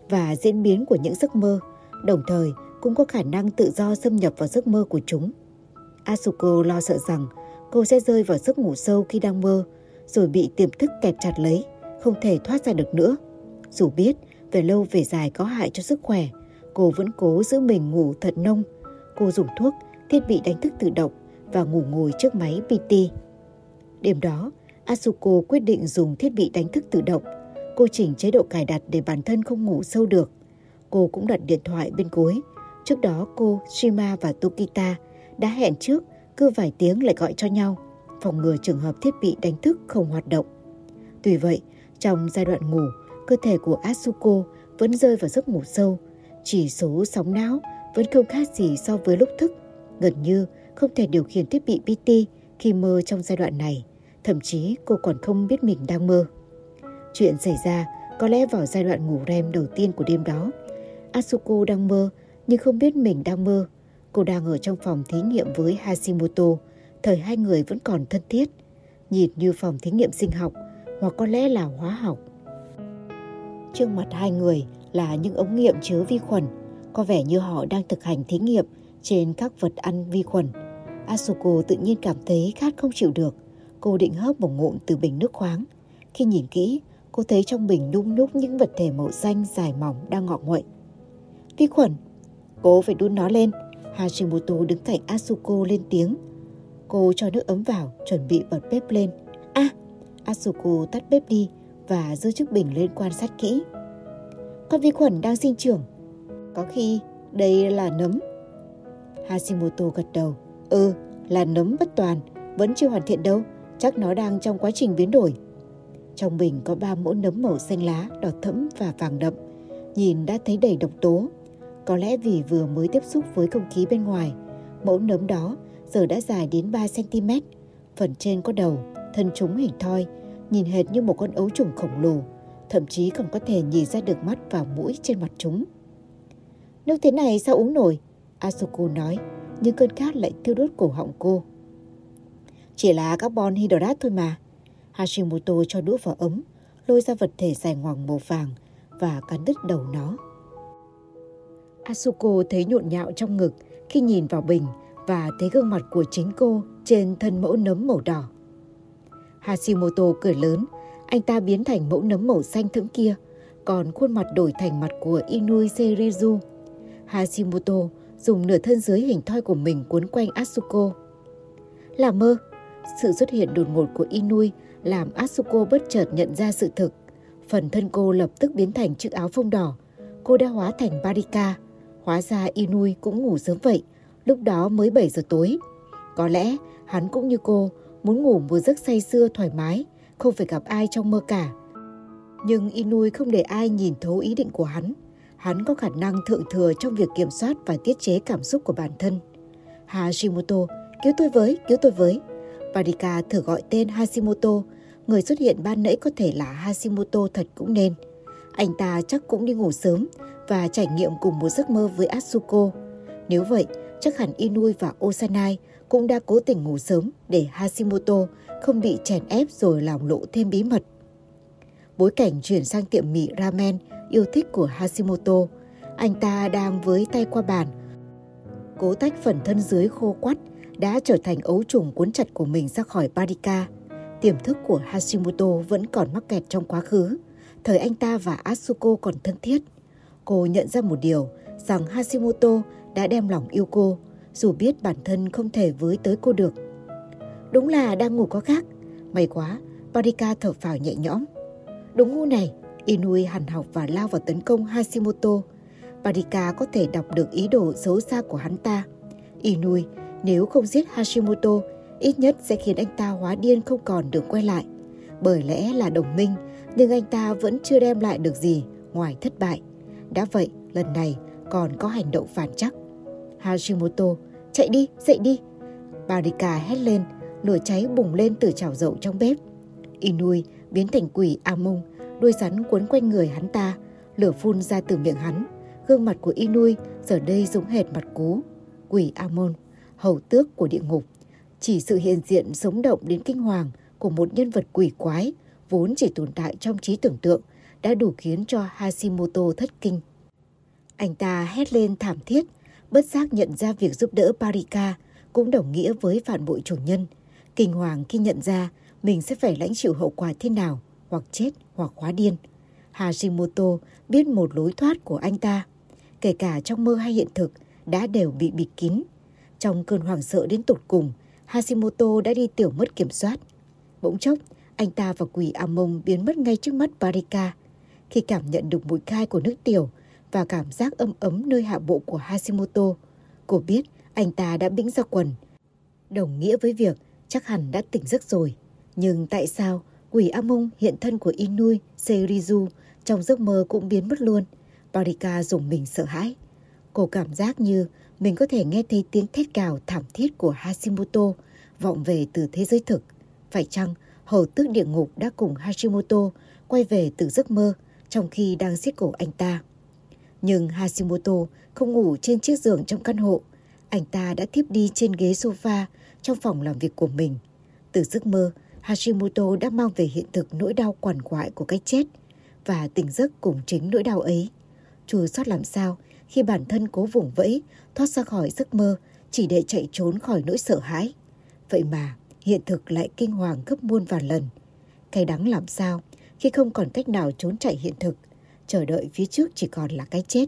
và diễn biến của những giấc mơ, đồng thời cũng có khả năng tự do xâm nhập vào giấc mơ của chúng. Asuko lo sợ rằng cô sẽ rơi vào giấc ngủ sâu khi đang mơ, rồi bị tiềm thức kẹp chặt lấy, không thể thoát ra được nữa. Dù biết về lâu về dài có hại cho sức khỏe, cô vẫn cố giữ mình ngủ thật nông. Cô dùng thuốc, thiết bị đánh thức tự động và ngủ ngồi trước máy PT. Đêm đó, Asuko quyết định dùng thiết bị đánh thức tự động. Cô chỉnh chế độ cài đặt để bản thân không ngủ sâu được. Cô cũng đặt điện thoại bên cuối. Trước đó cô, Shima và Tokita đã hẹn trước, cứ vài tiếng lại gọi cho nhau, phòng ngừa trường hợp thiết bị đánh thức không hoạt động. Tuy vậy, trong giai đoạn ngủ, cơ thể của Asuko vẫn rơi vào giấc ngủ sâu. Chỉ số sóng não vẫn không khác gì so với lúc thức. Gần như không thể điều khiển thiết bị PT khi mơ trong giai đoạn này. Thậm chí cô còn không biết mình đang mơ. Chuyện xảy ra có lẽ vào giai đoạn ngủ REM đầu tiên của đêm đó. Asuko đang mơ nhưng không biết mình đang mơ. Cô đang ở trong phòng thí nghiệm với Hashimoto, thời hai người vẫn còn thân thiết. Nhìn như phòng thí nghiệm sinh học hoặc có lẽ là hóa học. Trước mặt hai người là những ống nghiệm chứa vi khuẩn, có vẻ như họ đang thực hành thí nghiệm trên các vật ăn vi khuẩn. Asuko tự nhiên cảm thấy khát không chịu được. Cô định hớp một ngụm từ bình nước khoáng. Khi nhìn kỹ, cô thấy trong bình nung nhúc những vật thể màu xanh dài mỏng đang ngọ nguậy. Vi khuẩn! Cô phải đun nó lên. Hashimoto đứng cạnh Asuko lên tiếng. Cô cho nước ấm vào, chuẩn bị bật bếp lên. À! Asuko tắt bếp đi và giơ chiếc bình lên quan sát kỹ. Con vi khuẩn đang sinh trưởng. Có khi đây là nấm. Hashimoto gật đầu. Ừ, là nấm bất toàn, vẫn chưa hoàn thiện đâu, chắc nó đang trong quá trình biến đổi. Trong bình có ba mẫu nấm màu xanh lá, đỏ thẫm và vàng đậm. Nhìn đã thấy đầy độc tố. Có lẽ vì vừa mới tiếp xúc với không khí bên ngoài, mẫu nấm đó giờ đã dài đến 3cm. Phần trên có đầu, thân chúng hình thoi, nhìn hệt như một con ấu trùng khổng lồ, thậm chí còn có thể nhìn ra được mắt và mũi trên mặt chúng. Nước thế này sao uống nổi? Asuko nói, nhưng cơn khát lại thiêu đốt cổ họng cô. Chỉ là carbon hydrate thôi mà. Hashimoto cho đũa vào ống, lôi ra vật thể dài ngoằng màu vàng và cắn đứt đầu nó. Asuko thấy nhộn nhạo trong ngực khi nhìn vào bình và thấy gương mặt của chính cô trên thân mẫu nấm màu đỏ. Hashimoto cười lớn, anh ta biến thành mẫu nấm màu xanh thẫm kia, còn khuôn mặt đổi thành mặt của Inui Serizu. Hashimoto dùng nửa thân dưới hình thoi của mình cuốn quanh Asuko. Là mơ, sự xuất hiện đột ngột của Inui làm Asuko bất chợt nhận ra sự thực. Phần thân cô lập tức biến thành chiếc áo phông đỏ. Cô đã hóa thành Barika. Hóa ra Inui cũng ngủ sớm vậy, lúc đó mới 7 giờ tối. Có lẽ hắn cũng như cô, muốn ngủ một giấc say sưa thoải mái, không phải gặp ai trong mơ cả. Nhưng Inui không để ai nhìn thấu ý định của hắn. Hắn có khả năng thượng thừa trong việc kiểm soát và tiết chế cảm xúc của bản thân. Hashimoto, cứu tôi với, cứu tôi với. Barika thử gọi tên Hashimoto, người xuất hiện ban nãy có thể là Hashimoto thật cũng nên. Anh ta chắc cũng đi ngủ sớm và trải nghiệm cùng một giấc mơ với Asuko. Nếu vậy, chắc hẳn Inui và Osanai cũng đã cố tình ngủ sớm để Hashimoto không bị chèn ép rồi làm lộ thêm bí mật. Bối cảnh chuyển sang tiệm mì ramen yêu thích của Hashimoto, anh ta đang với tay qua bàn. Cố tách phần thân dưới khô quắt đã trở thành ấu trùng cuốn chặt của mình ra khỏi Barika. Tiềm thức của Hashimoto vẫn còn mắc kẹt trong quá khứ, thời anh ta và Asuko còn thân thiết. Cô nhận ra một điều, rằng Hashimoto đã đem lòng yêu cô, dù biết bản thân không thể với tới cô được. Đúng là đang ngủ có khác. May quá, Parika thở phào nhẹ nhõm. Đúng ngu này, Inui hằn học và lao vào tấn công Hashimoto. Parika có thể đọc được ý đồ xấu xa của hắn ta. Inui, nếu không giết Hashimoto, ít nhất sẽ khiến anh ta hóa điên không còn được quay lại. Bởi lẽ là đồng minh, nhưng anh ta vẫn chưa đem lại được gì ngoài thất bại. Đã vậy, lần này còn có hành động phản chắc. Hashimoto, chạy đi, dậy đi. Barika hét lên, lửa cháy bùng lên từ chảo dầu trong bếp. Inui biến thành quỷ Amung, đuôi rắn cuốn quanh người hắn ta, lửa phun ra từ miệng hắn. Gương mặt của Inui giờ đây giống hệt mặt cú. Quỷ Amon, hầu tước của địa ngục. Chỉ sự hiện diện sống động đến kinh hoàng của một nhân vật quỷ quái vốn chỉ tồn tại trong trí tưởng tượng đã đủ khiến cho Hashimoto thất kinh. Anh ta hét lên thảm thiết, bất giác nhận ra việc giúp đỡ Parika cũng đồng nghĩa với phản bội chủ nhân. Kinh hoàng khi nhận ra mình sẽ phải lãnh chịu hậu quả thế nào, hoặc chết hoặc hóa điên. Hashimoto biết một lối thoát của anh ta, kể cả trong mơ hay hiện thực, đã đều bị bịt kín. Trong cơn hoảng sợ đến tột cùng, Hashimoto đã đi tiểu mất kiểm soát. Bỗng chốc, anh ta và quỷ Amon biến mất ngay trước mắt Parika. Khi cảm nhận được mùi khai của nước tiểu và cảm giác ấm ấm nơi hạ bộ của Hashimoto, cô biết anh ta đã bĩnh ra quần. Đồng nghĩa với việc chắc hẳn đã tỉnh giấc rồi. Nhưng tại sao quỷ Amon hiện thân của Inui Seirizu trong giấc mơ cũng biến mất luôn? Parika dùng mình sợ hãi. Cô cảm giác như mình có thể nghe thấy tiếng thét cào thảm thiết của Hashimoto vọng về từ thế giới thực. Phải chăng hầu tước địa ngục đã cùng Hashimoto quay về từ giấc mơ trong khi đang giết cổ anh ta? Nhưng Hashimoto không ngủ trên chiếc giường trong căn hộ. Anh ta đã thiếp đi trên ghế sofa trong phòng làm việc của mình. Từ giấc mơ, Hashimoto đã mang về hiện thực nỗi đau quằn quại của cái chết và tỉnh giấc cùng chính nỗi đau ấy. Chùa sót làm sao khi bản thân cố vùng vẫy thoát ra khỏi giấc mơ chỉ để chạy trốn khỏi nỗi sợ hãi. Vậy mà hiện thực lại kinh hoàng gấp muôn vàn lần. Cái đắng làm sao khi không còn cách nào trốn chạy hiện thực, chờ đợi phía trước chỉ còn là cái chết.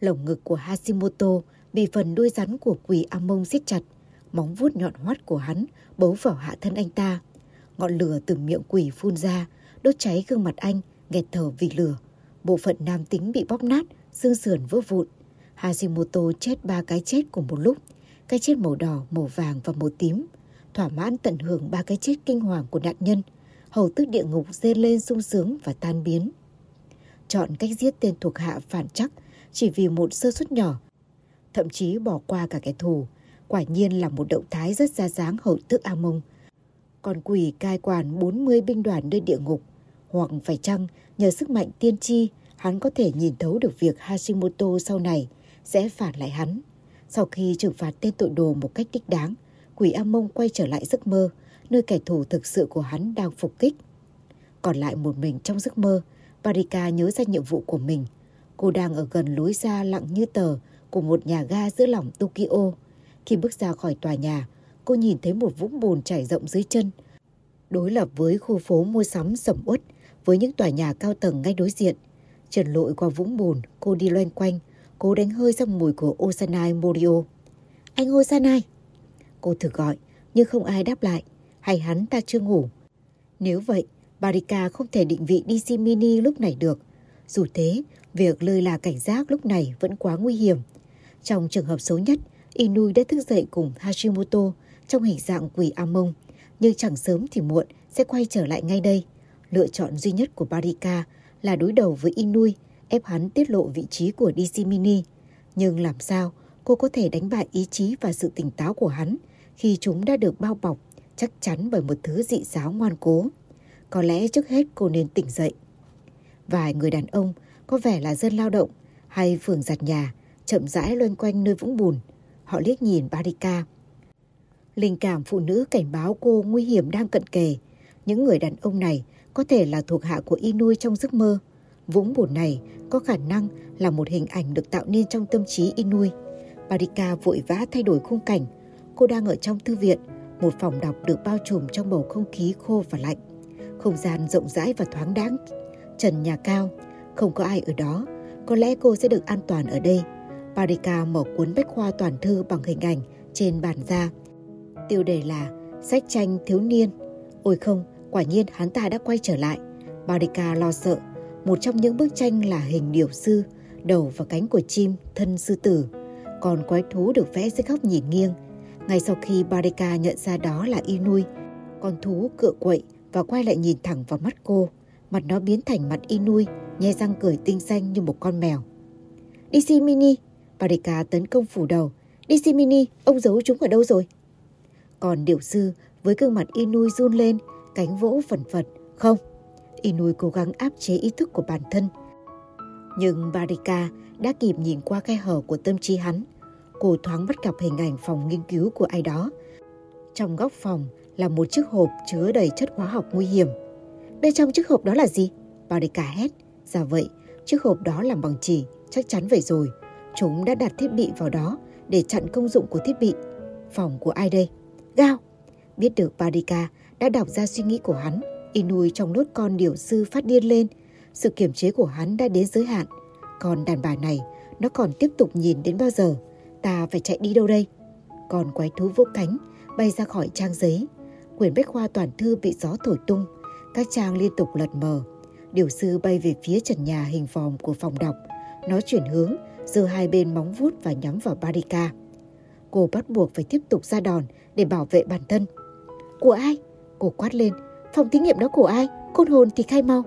Lồng ngực của Hashimoto bị phần đuôi rắn của quỷ Amon siết chặt, móng vuốt nhọn hoắt của hắn bấu vào hạ thân anh ta. Ngọn lửa từ miệng quỷ phun ra, đốt cháy gương mặt anh, nghẹt thở vì lửa. Bộ phận nam tính bị bóp nát, xương sườn vỡ vụn. Hashimoto chết ba cái chết cùng một lúc, cái chết màu đỏ, màu vàng và màu tím. Thỏa mãn tận hưởng ba cái chết kinh hoàng của nạn nhân, hầu tức địa ngục dê lên sung sướng và tan biến. Chọn cách giết tên thuộc hạ phản chắc chỉ vì một sơ suất nhỏ, thậm chí bỏ qua cả kẻ thù, quả nhiên là một động thái rất ra dáng hậu tước A Mông. Còn quỷ cai quản 40 binh đoàn nơi địa ngục, hoặc phải chăng nhờ sức mạnh tiên tri hắn có thể nhìn thấu được việc Hashimoto sau này sẽ phản lại hắn. Sau khi trừng phạt tên tội đồ một cách đích đáng, quỷ A Mông quay trở lại giấc mơ, nơi kẻ thù thực sự của hắn đang phục kích. Còn lại một mình trong giấc mơ, Barika nhớ ra nhiệm vụ của mình. Cô đang ở gần lối ra lặng như tờ của một nhà ga giữa lòng Tokyo. Khi bước ra khỏi tòa nhà, cô nhìn thấy một vũng bùn trải rộng dưới chân. Đối lập với khu phố mua sắm sầm uất với những tòa nhà cao tầng ngay đối diện. Trần lội qua vũng bùn, cô đi loanh quanh, cố đánh hơi ra mùi của Osanai Morio. Anh Osanai! Cô thử gọi, nhưng không ai đáp lại. Hay hắn ta chưa ngủ? Nếu vậy, Barika không thể định vị DC Mini lúc này được. Dù thế, việc lơi là cảnh giác lúc này vẫn quá nguy hiểm. Trong trường hợp xấu nhất, Inui đã thức dậy cùng Hashimoto trong hình dạng quỷ Amon, nhưng chẳng sớm thì muộn sẽ quay trở lại ngay đây. Lựa chọn duy nhất của Barika là đối đầu với Inui, ép hắn tiết lộ vị trí của DC Mini. Nhưng làm sao cô có thể đánh bại ý chí và sự tỉnh táo của hắn khi chúng đã được bao bọc chắc chắn bởi một thứ dị giáo ngoan cố. Có lẽ trước hết cô nên tỉnh dậy. Vài người đàn ông có vẻ là dân lao động hay phường giặt nhà chậm rãi loanh quanh nơi vũng bùn. Họ liếc nhìn Barika. Linh cảm phụ nữ cảnh báo cô nguy hiểm đang cận kề. Những người đàn ông này có thể là thuộc hạ của Inui trong giấc mơ. Vũng bùn này có khả năng là một hình ảnh được tạo nên trong tâm trí Inui. Barika vội vã thay đổi khung cảnh. Cô đang ở trong thư viện, một phòng đọc được bao trùm trong bầu không khí khô và lạnh. Không gian rộng rãi và thoáng đáng. Trần nhà cao, không có ai ở đó. Có lẽ cô sẽ được an toàn ở đây. Parika mở cuốn bách khoa toàn thư bằng hình ảnh trên bàn ra. Tiêu đề là sách tranh thiếu niên. Ôi không, quả nhiên hắn ta đã quay trở lại. Parika lo sợ. Một trong những bức tranh là hình điểu sư, đầu và cánh của chim, thân sư tử. Còn quái thú được vẽ dưới góc nhìn nghiêng. Ngay sau khi Parika nhận ra đó là Inui, con thú cựa quậy và quay lại nhìn thẳng vào mắt cô. Mặt nó biến thành mặt Inui, nhe răng cười tinh xanh như một con mèo. DC Mini, Barika tấn công phủ đầu. DC Mini, ông giấu chúng ở đâu rồi? Còn điệu sư với gương mặt Inui run lên, cánh vỗ phần phật. Không, Inui cố gắng áp chế ý thức của bản thân. Nhưng Barika đã kịp nhìn qua khe hở của tâm trí hắn. Cô thoáng bắt gặp hình ảnh phòng nghiên cứu của ai đó. Trong góc phòng là một chiếc hộp chứa đầy chất hóa học nguy hiểm. Bên trong chiếc hộp đó là gì? Barika hét. Dạ vậy, chiếc hộp đó làm bằng chỉ, chắc chắn vậy rồi. Chúng đã đặt thiết bị vào đó để chặn công dụng của thiết bị. Phòng của ai đây? Gao. Biết được Barika đã đọc ra suy nghĩ của hắn. Inui trong nốt con điều sư phát điên lên. Sự kiểm chế của hắn đã đến giới hạn. Còn đàn bà này, nó còn tiếp tục nhìn đến bao giờ? Ta phải chạy đi đâu đây? Còn quái thú vỗ cánh, bay ra khỏi trang giấy. Quyển bách khoa toàn thư bị gió thổi tung. Các trang liên tục lật mờ. Điều sư bay về phía trần nhà hình vòm của phòng đọc. Nó chuyển hướng, giơ hai bên móng vuốt và nhắm vào Barika. Cô bắt buộc phải tiếp tục ra đòn để bảo vệ bản thân. Của ai? Cô quát lên. Phòng thí nghiệm đó của ai? Côn hồn thì khai mau.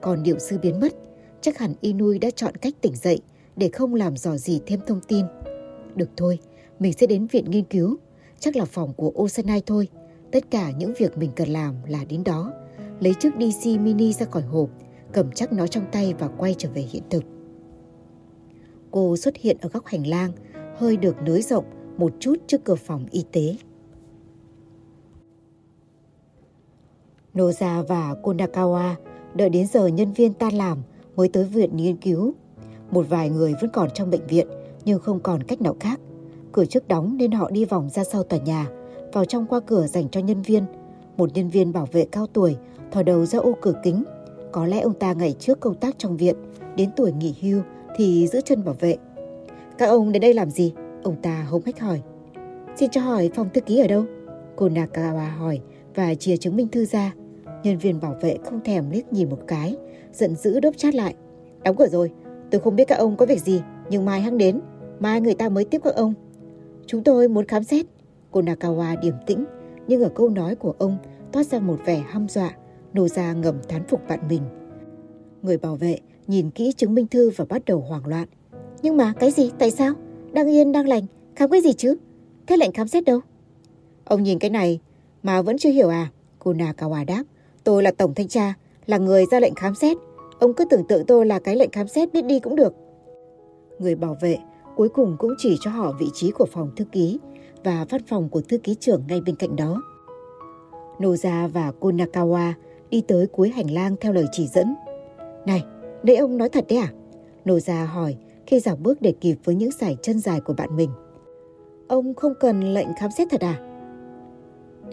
Còn điệu sư biến mất. Chắc hẳn Inui đã chọn cách tỉnh dậy để không làm dò gì thêm thông tin. Được thôi, mình sẽ đến viện nghiên cứu. Chắc là phòng của Osanai thôi. Tất cả những việc mình cần làm là đến đó. Lấy chiếc DC mini ra khỏi hộp, cầm chắc nó trong tay và quay trở về hiện thực. Cô xuất hiện ở góc hành lang, hơi được nới rộng một chút trước cửa phòng y tế. Noza và Konakawa đợi đến giờ nhân viên tan làm mới tới viện nghiên cứu. Một vài người vẫn còn trong bệnh viện nhưng không còn cách nào khác. Cửa trước đóng nên họ đi vòng ra sau tòa nhà, vào trong qua cửa dành cho nhân viên. Một nhân viên bảo vệ cao tuổi thò đầu ra ô cửa kính. Có lẽ ông ta ngày trước công tác trong viện, đến tuổi nghỉ hưu thì giữ chân bảo vệ. Các ông đến đây làm gì? Ông ta hống hách hỏi. Xin cho hỏi phòng thư ký ở đâu? Cô Nakawa hỏi và chia chứng minh thư ra. Nhân viên bảo vệ không thèm liếc nhìn một cái, giận dữ đốp chát lại. Đóng cửa rồi, tôi không biết các ông có việc gì, nhưng mai hăng đến, mai người ta mới tiếp các ông. Chúng tôi muốn khám xét. Cô Nakawa điềm tĩnh, nhưng ở câu nói của ông toát ra một vẻ hăm dọa, nô ra ngầm thán phục bạn mình. Người bảo vệ nhìn kỹ chứng minh thư và bắt đầu hoảng loạn. Nhưng mà cái gì? Tại sao? Đang yên, đang lành, khám cái gì chứ? Thế lệnh khám xét đâu? Ông nhìn cái này mà vẫn chưa hiểu à? Cô Nakawa đáp. Tôi là tổng thanh tra, là người ra lệnh khám xét. Ông cứ tưởng tượng tôi là cái lệnh khám xét biết đi cũng được. Người bảo vệ cuối cùng cũng chỉ cho họ vị trí của phòng thư ký và văn phòng của thư ký trưởng ngay bên cạnh đó. Noza và Konakawa đi tới cuối hành lang theo lời chỉ dẫn. Này, đây ông nói thật đấy à? Noza hỏi khi dạo bước để kịp với những sải chân dài của bạn mình. Ông không cần lệnh khám xét thật à?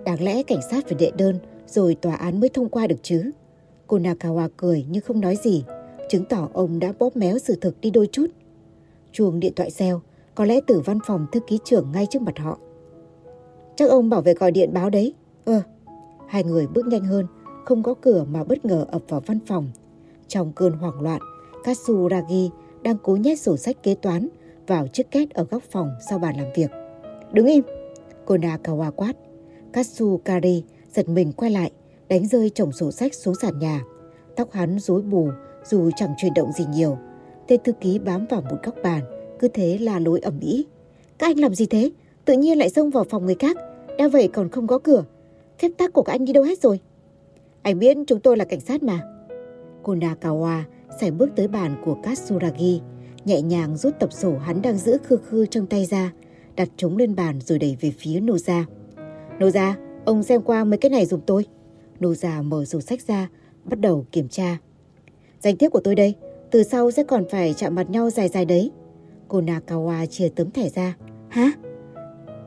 Đáng lẽ cảnh sát phải đệ đơn rồi tòa án mới thông qua được chứ. Konakawa cười nhưng không nói gì, chứng tỏ ông đã bóp méo sự thực đi đôi chút. Chuông điện thoại reo, có lẽ từ văn phòng thư ký trưởng ngay trước mặt họ. Chắc ông bảo vệ gọi điện báo đấy. Ờ, hai người bước nhanh hơn, không có cửa mà bất ngờ ập vào văn phòng. Trong cơn hoảng loạn, Katsuragi đang cố nhét sổ sách kế toán vào chiếc két ở góc phòng sau bàn làm việc. Đứng im! Konakawa quát. Katsukari giật mình quay lại, đánh rơi chồng sổ sách xuống sàn nhà. Tóc hắn rối bù dù chẳng chuyển động gì nhiều. Tên thư ký bám vào một góc bàn, cứ thế là lối ẩm ĩ. Các anh làm gì thế? Tự nhiên lại xông vào phòng người khác. Đã vậy còn không có cửa. Phép tắc của các anh đi đâu hết rồi? Anh biết chúng tôi là cảnh sát mà. Konakawa sải bước tới bàn của Katsuragi, nhẹ nhàng rút tập sổ hắn đang giữ khư khư trong tay ra, đặt chúng lên bàn rồi đẩy về phía Noza. Noza, ông xem qua mấy cái này dùng tôi. Noza mở sổ sách ra, bắt đầu kiểm tra. Danh thiếp của tôi đây, từ sau sẽ còn phải chạm mặt nhau dài dài đấy. Cô Nakawa chia tấm thẻ ra. Hả?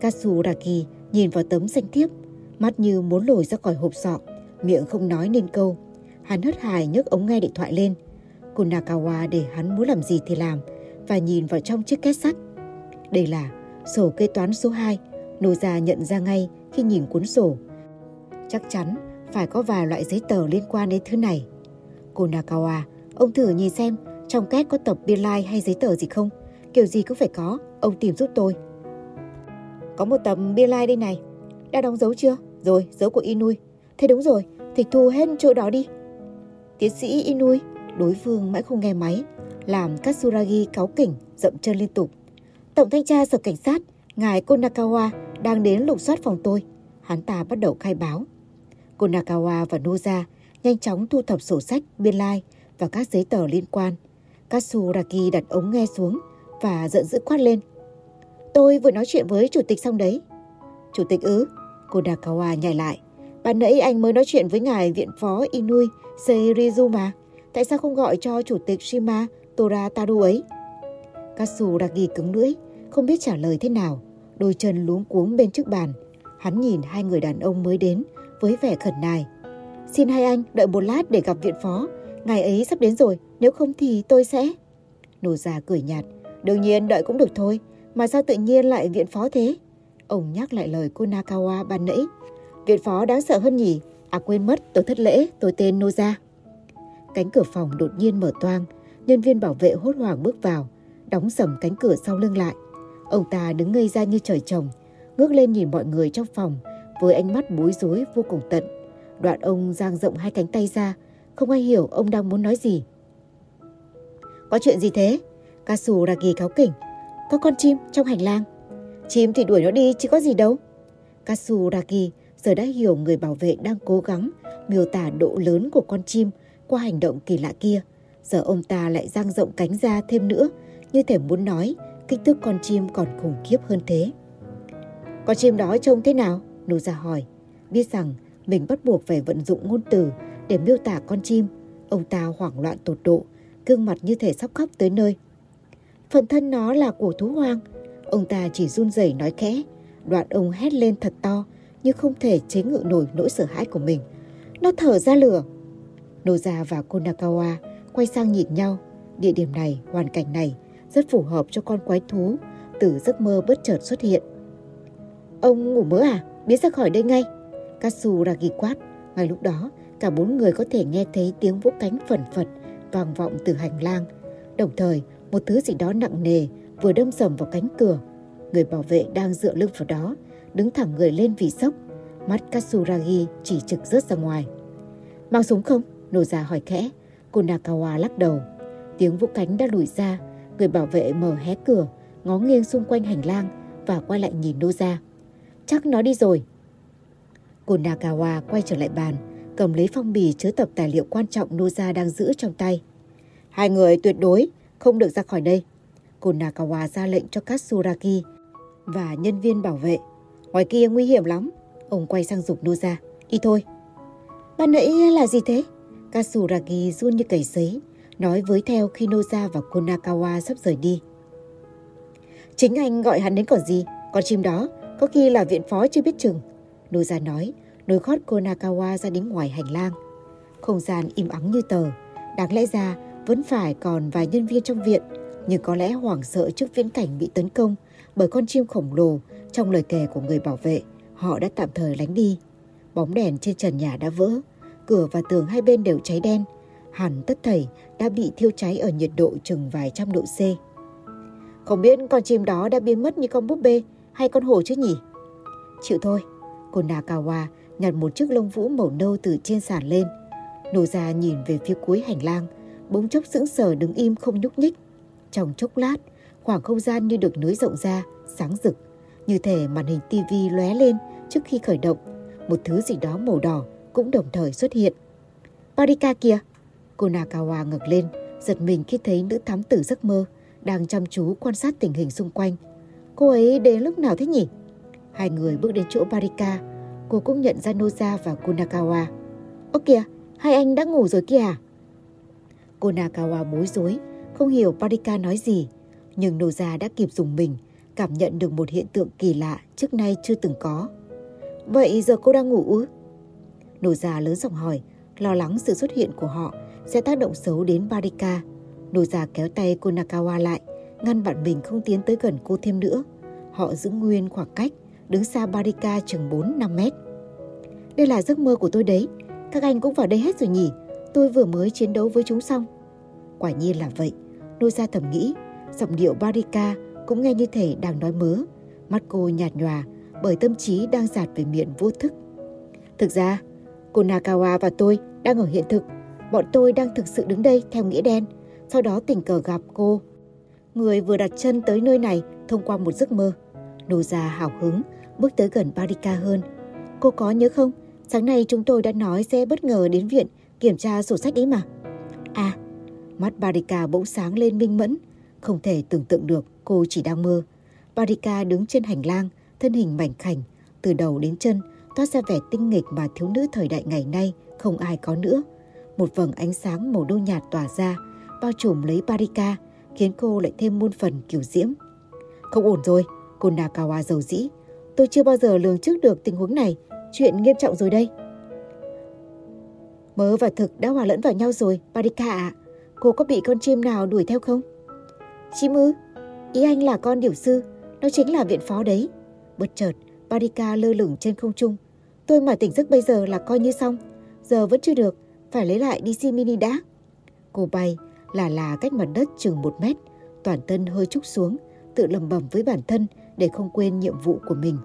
Katsuragi nhìn vào tấm danh thiếp, mắt như muốn lồi ra khỏi hộp sọ, miệng không nói nên câu. Hắn hất hài nhấc ống nghe điện thoại lên. Cô Nakawa để hắn muốn làm gì thì làm và nhìn vào trong chiếc két sắt. Đây là sổ kế toán số 2. Noza nhận ra ngay khi nhìn cuốn sổ. Chắc chắn phải có vài loại giấy tờ liên quan đến thứ này. Cô Nakawa, ông thử nhìn xem trong két có tập biên lai like hay giấy tờ gì không? Kiểu gì cũng phải có, ông tìm giúp tôi. Có một tấm biên lai đây này. Đã đóng dấu chưa? Rồi, dấu của Inui. Thế đúng rồi, thì thu hết chỗ đó đi. Tiến sĩ Inui, đối phương mãi không nghe máy, làm Katsuragi cáu kỉnh, dậm chân liên tục. Tổng thanh tra sở cảnh sát, ngài Konakawa đang đến lục soát phòng tôi. Hắn ta bắt đầu khai báo. Konakawa và Noza nhanh chóng thu thập sổ sách, biên lai like và các giấy tờ liên quan. Katsuragi đặt ống nghe xuống và giận dữ quát lên. Tôi vừa nói chuyện với chủ tịch xong đấy. Chủ tịch ứ. Cô Konakawa nhảy lại. Bạn nãy anh mới nói chuyện với ngài viện phó Inui Seirizu mà. Tại sao không gọi cho chủ tịch Shima Torataru ấy? Katsuragi cứng lưỡi, không biết trả lời thế nào. Đôi chân luống cuống bên trước bàn. Hắn nhìn hai người đàn ông mới đến với vẻ khẩn nài. Xin hai anh đợi một lát để gặp viện phó. Ngài ấy sắp đến rồi, nếu không thì tôi sẽ... Nô già cười nhạt. Đương nhiên đợi cũng được thôi. Mà sao tự nhiên lại viện phó thế? Ông nhắc lại lời cô Nakawa ban nãy. Viện phó đáng sợ hơn nhỉ? À quên mất, tôi thất lễ, tôi tên Noza. Cánh cửa phòng đột nhiên mở toang. Nhân viên bảo vệ hốt hoảng bước vào, đóng sầm cánh cửa sau lưng lại. Ông ta đứng ngây ra như trời trồng, ngước lên nhìn mọi người trong phòng với ánh mắt bối rối vô cùng tận. Đoạn ông giang rộng hai cánh tay ra, không ai hiểu ông đang muốn nói gì. Có chuyện gì thế? Kasu Ragi cáo kỉnh. Có con chim trong hành lang. Chim thì đuổi nó đi chứ có gì đâu. Kasu Ragi giờ đã hiểu người bảo vệ đang cố gắng miêu tả độ lớn của con chim qua hành động kỳ lạ kia. Giờ ông ta lại dang rộng cánh ra thêm nữa, như thể muốn nói kích thước con chim còn khủng khiếp hơn thế. Con chim đó trông thế nào? Nô ra hỏi. Biết rằng mình bắt buộc phải vận dụng ngôn từ để miêu tả con chim. Ông ta hoảng loạn tột độ, gương mặt như thể sắp khóc tới nơi. Phần thân nó là của thú hoang. Ông ta chỉ run rẩy nói khẽ. Đoạn ông hét lên thật to, nhưng không thể chế ngự nổi nỗi sợ hãi của mình. Nó thở ra lửa. Noza và Konakawa quay sang nhìn nhau. Địa điểm này, hoàn cảnh này rất phù hợp cho con quái thú từ giấc mơ bất chợt xuất hiện. Ông ngủ mơ à? Biến ra khỏi đây ngay. Katsu ra ghi quát. Ngay lúc đó, cả bốn người có thể nghe thấy tiếng vỗ cánh phần phật vang vọng từ hành lang. Đồng thời, một thứ gì đó nặng nề vừa đâm sầm vào cánh cửa. Người bảo vệ đang dựa lưng vào đó, đứng thẳng người lên vì sốc. Mắt Katsuragi chỉ trực rớt ra ngoài. Mang súng không? Nô già hỏi khẽ. Cô Nakawa lắc đầu. Tiếng vũ cánh đã lùi ra. Người bảo vệ mở hé cửa, ngó nghiêng xung quanh hành lang và quay lại nhìn Nô ra. Chắc nó đi rồi. Cô Nakawa quay trở lại bàn, cầm lấy phong bì chứa tập tài liệu quan trọng Noza đang giữ trong tay. Hai người tuyệt đối không được ra khỏi đây. Cô Nakawa ra lệnh cho Katsuragi và nhân viên bảo vệ Ngoài kia nguy hiểm lắm. Ông quay sang dục Noza. Đi thôi. Ban nãy là gì thế? Katsuragi run như cầy sấy, nói với theo khi Noza và Konakawa sắp rời đi. Chính anh gọi hắn đến còn gì, con chim đó có khi là viện phó chưa biết chừng. Noza nói, nối gót Konakawa ra đến ngoài hành lang. Không gian im ắng như tờ, đáng lẽ ra vẫn phải còn vài nhân viên trong viện, nhưng có lẽ hoảng sợ trước viễn cảnh bị tấn công bởi con chim khổng lồ trong lời kể của người bảo vệ, họ đã tạm thời lánh đi. Bóng đèn trên trần nhà đã vỡ, cửa và tường hai bên đều cháy đen. Hẳn tất thảy đã bị thiêu cháy ở nhiệt độ chừng vài trăm độ C. Không biết con chim đó đã biến mất như con búp bê hay con hổ chứ nhỉ? Chịu thôi, cô Nakawa nhặt một chiếc lông vũ màu nâu từ trên sàn lên. Nổ ra nhìn về phía cuối hành lang, bỗng chốc sững sờ đứng im không nhúc nhích. Trong chốc lát, khoảng không gian như được nới rộng ra, sáng rực. Như thể màn hình tivi lóe lên trước khi khởi động, một thứ gì đó màu đỏ cũng đồng thời xuất hiện. Parika kìa! Cô Nakawa ngẩng lên, giật mình khi thấy nữ thám tử giấc mơ đang chăm chú quan sát tình hình xung quanh. Cô ấy đến lúc nào thế nhỉ? Hai người bước đến chỗ Parika, cô cũng nhận ra Noza và Kunakawa. Ơ kìa, hai anh đã ngủ rồi kia à? Kunakawa bối rối, không hiểu Parika nói gì, nhưng Noza đã kịp dùng mình, cảm nhận được một hiện tượng kỳ lạ trước nay chưa từng có. Vậy giờ cô đang ngủ ư? Noza lớn giọng hỏi, lo lắng sự xuất hiện của họ sẽ tác động xấu đến Barika. Noza kéo tay cô Nakawa lại, ngăn bạn mình không tiến tới gần cô thêm nữa. Họ giữ nguyên khoảng cách, đứng xa Barika chừng 4-5 mét. Đây là giấc mơ của tôi đấy, các anh cũng vào đây hết rồi nhỉ, tôi vừa mới chiến đấu với chúng xong. Quả nhiên là vậy, nô gia thầm nghĩ, giọng điệu Barika cũng nghe như thể đang nói mớ. Mắt cô nhạt nhòa bởi tâm trí đang giạt về miệng vô thức. Thực ra, Cô Nakawa và tôi đang ở hiện thực. Bọn tôi đang thực sự đứng đây theo nghĩa đen. Sau đó tình cờ gặp cô. Người vừa đặt chân tới nơi này thông qua một giấc mơ. Nô ra hào hứng, bước tới gần Barika hơn. Cô có nhớ không? Sáng nay chúng tôi đã nói sẽ bất ngờ đến viện kiểm tra sổ sách đấy mà. À, mắt Barika bỗng sáng lên minh mẫn. Không thể tưởng tượng được cô chỉ đang mơ. Barika đứng trên hành lang, thân hình mảnh khảnh, từ đầu đến chân toát ra vẻ tinh nghịch mà thiếu nữ thời đại ngày nay không ai có nữa. Một vầng ánh sáng màu đô nhạt tỏa ra, bao trùm lấy Barika, khiến cô lại thêm muôn phần kiểu diễm. Không ổn rồi, cô Nakawa dầu dĩ. Tôi chưa bao giờ lường trước được tình huống này, chuyện nghiêm trọng rồi đây. Mơ và thực đã hòa lẫn vào nhau rồi, Barika ạ. Cô có bị con chim nào đuổi theo không? Chim ư? Ý anh là con điểu sư, nó chính là viện phó đấy. Bất chợt, Barika lơ lửng trên không trung, Tôi mà tỉnh giấc bây giờ là coi như xong. Giờ vẫn chưa được, phải lấy lại DC Mini đã. Cô bay là là cách mặt đất chừng một mét, toàn thân hơi trúc xuống, tự lầm bầm với bản thân để không quên nhiệm vụ của mình.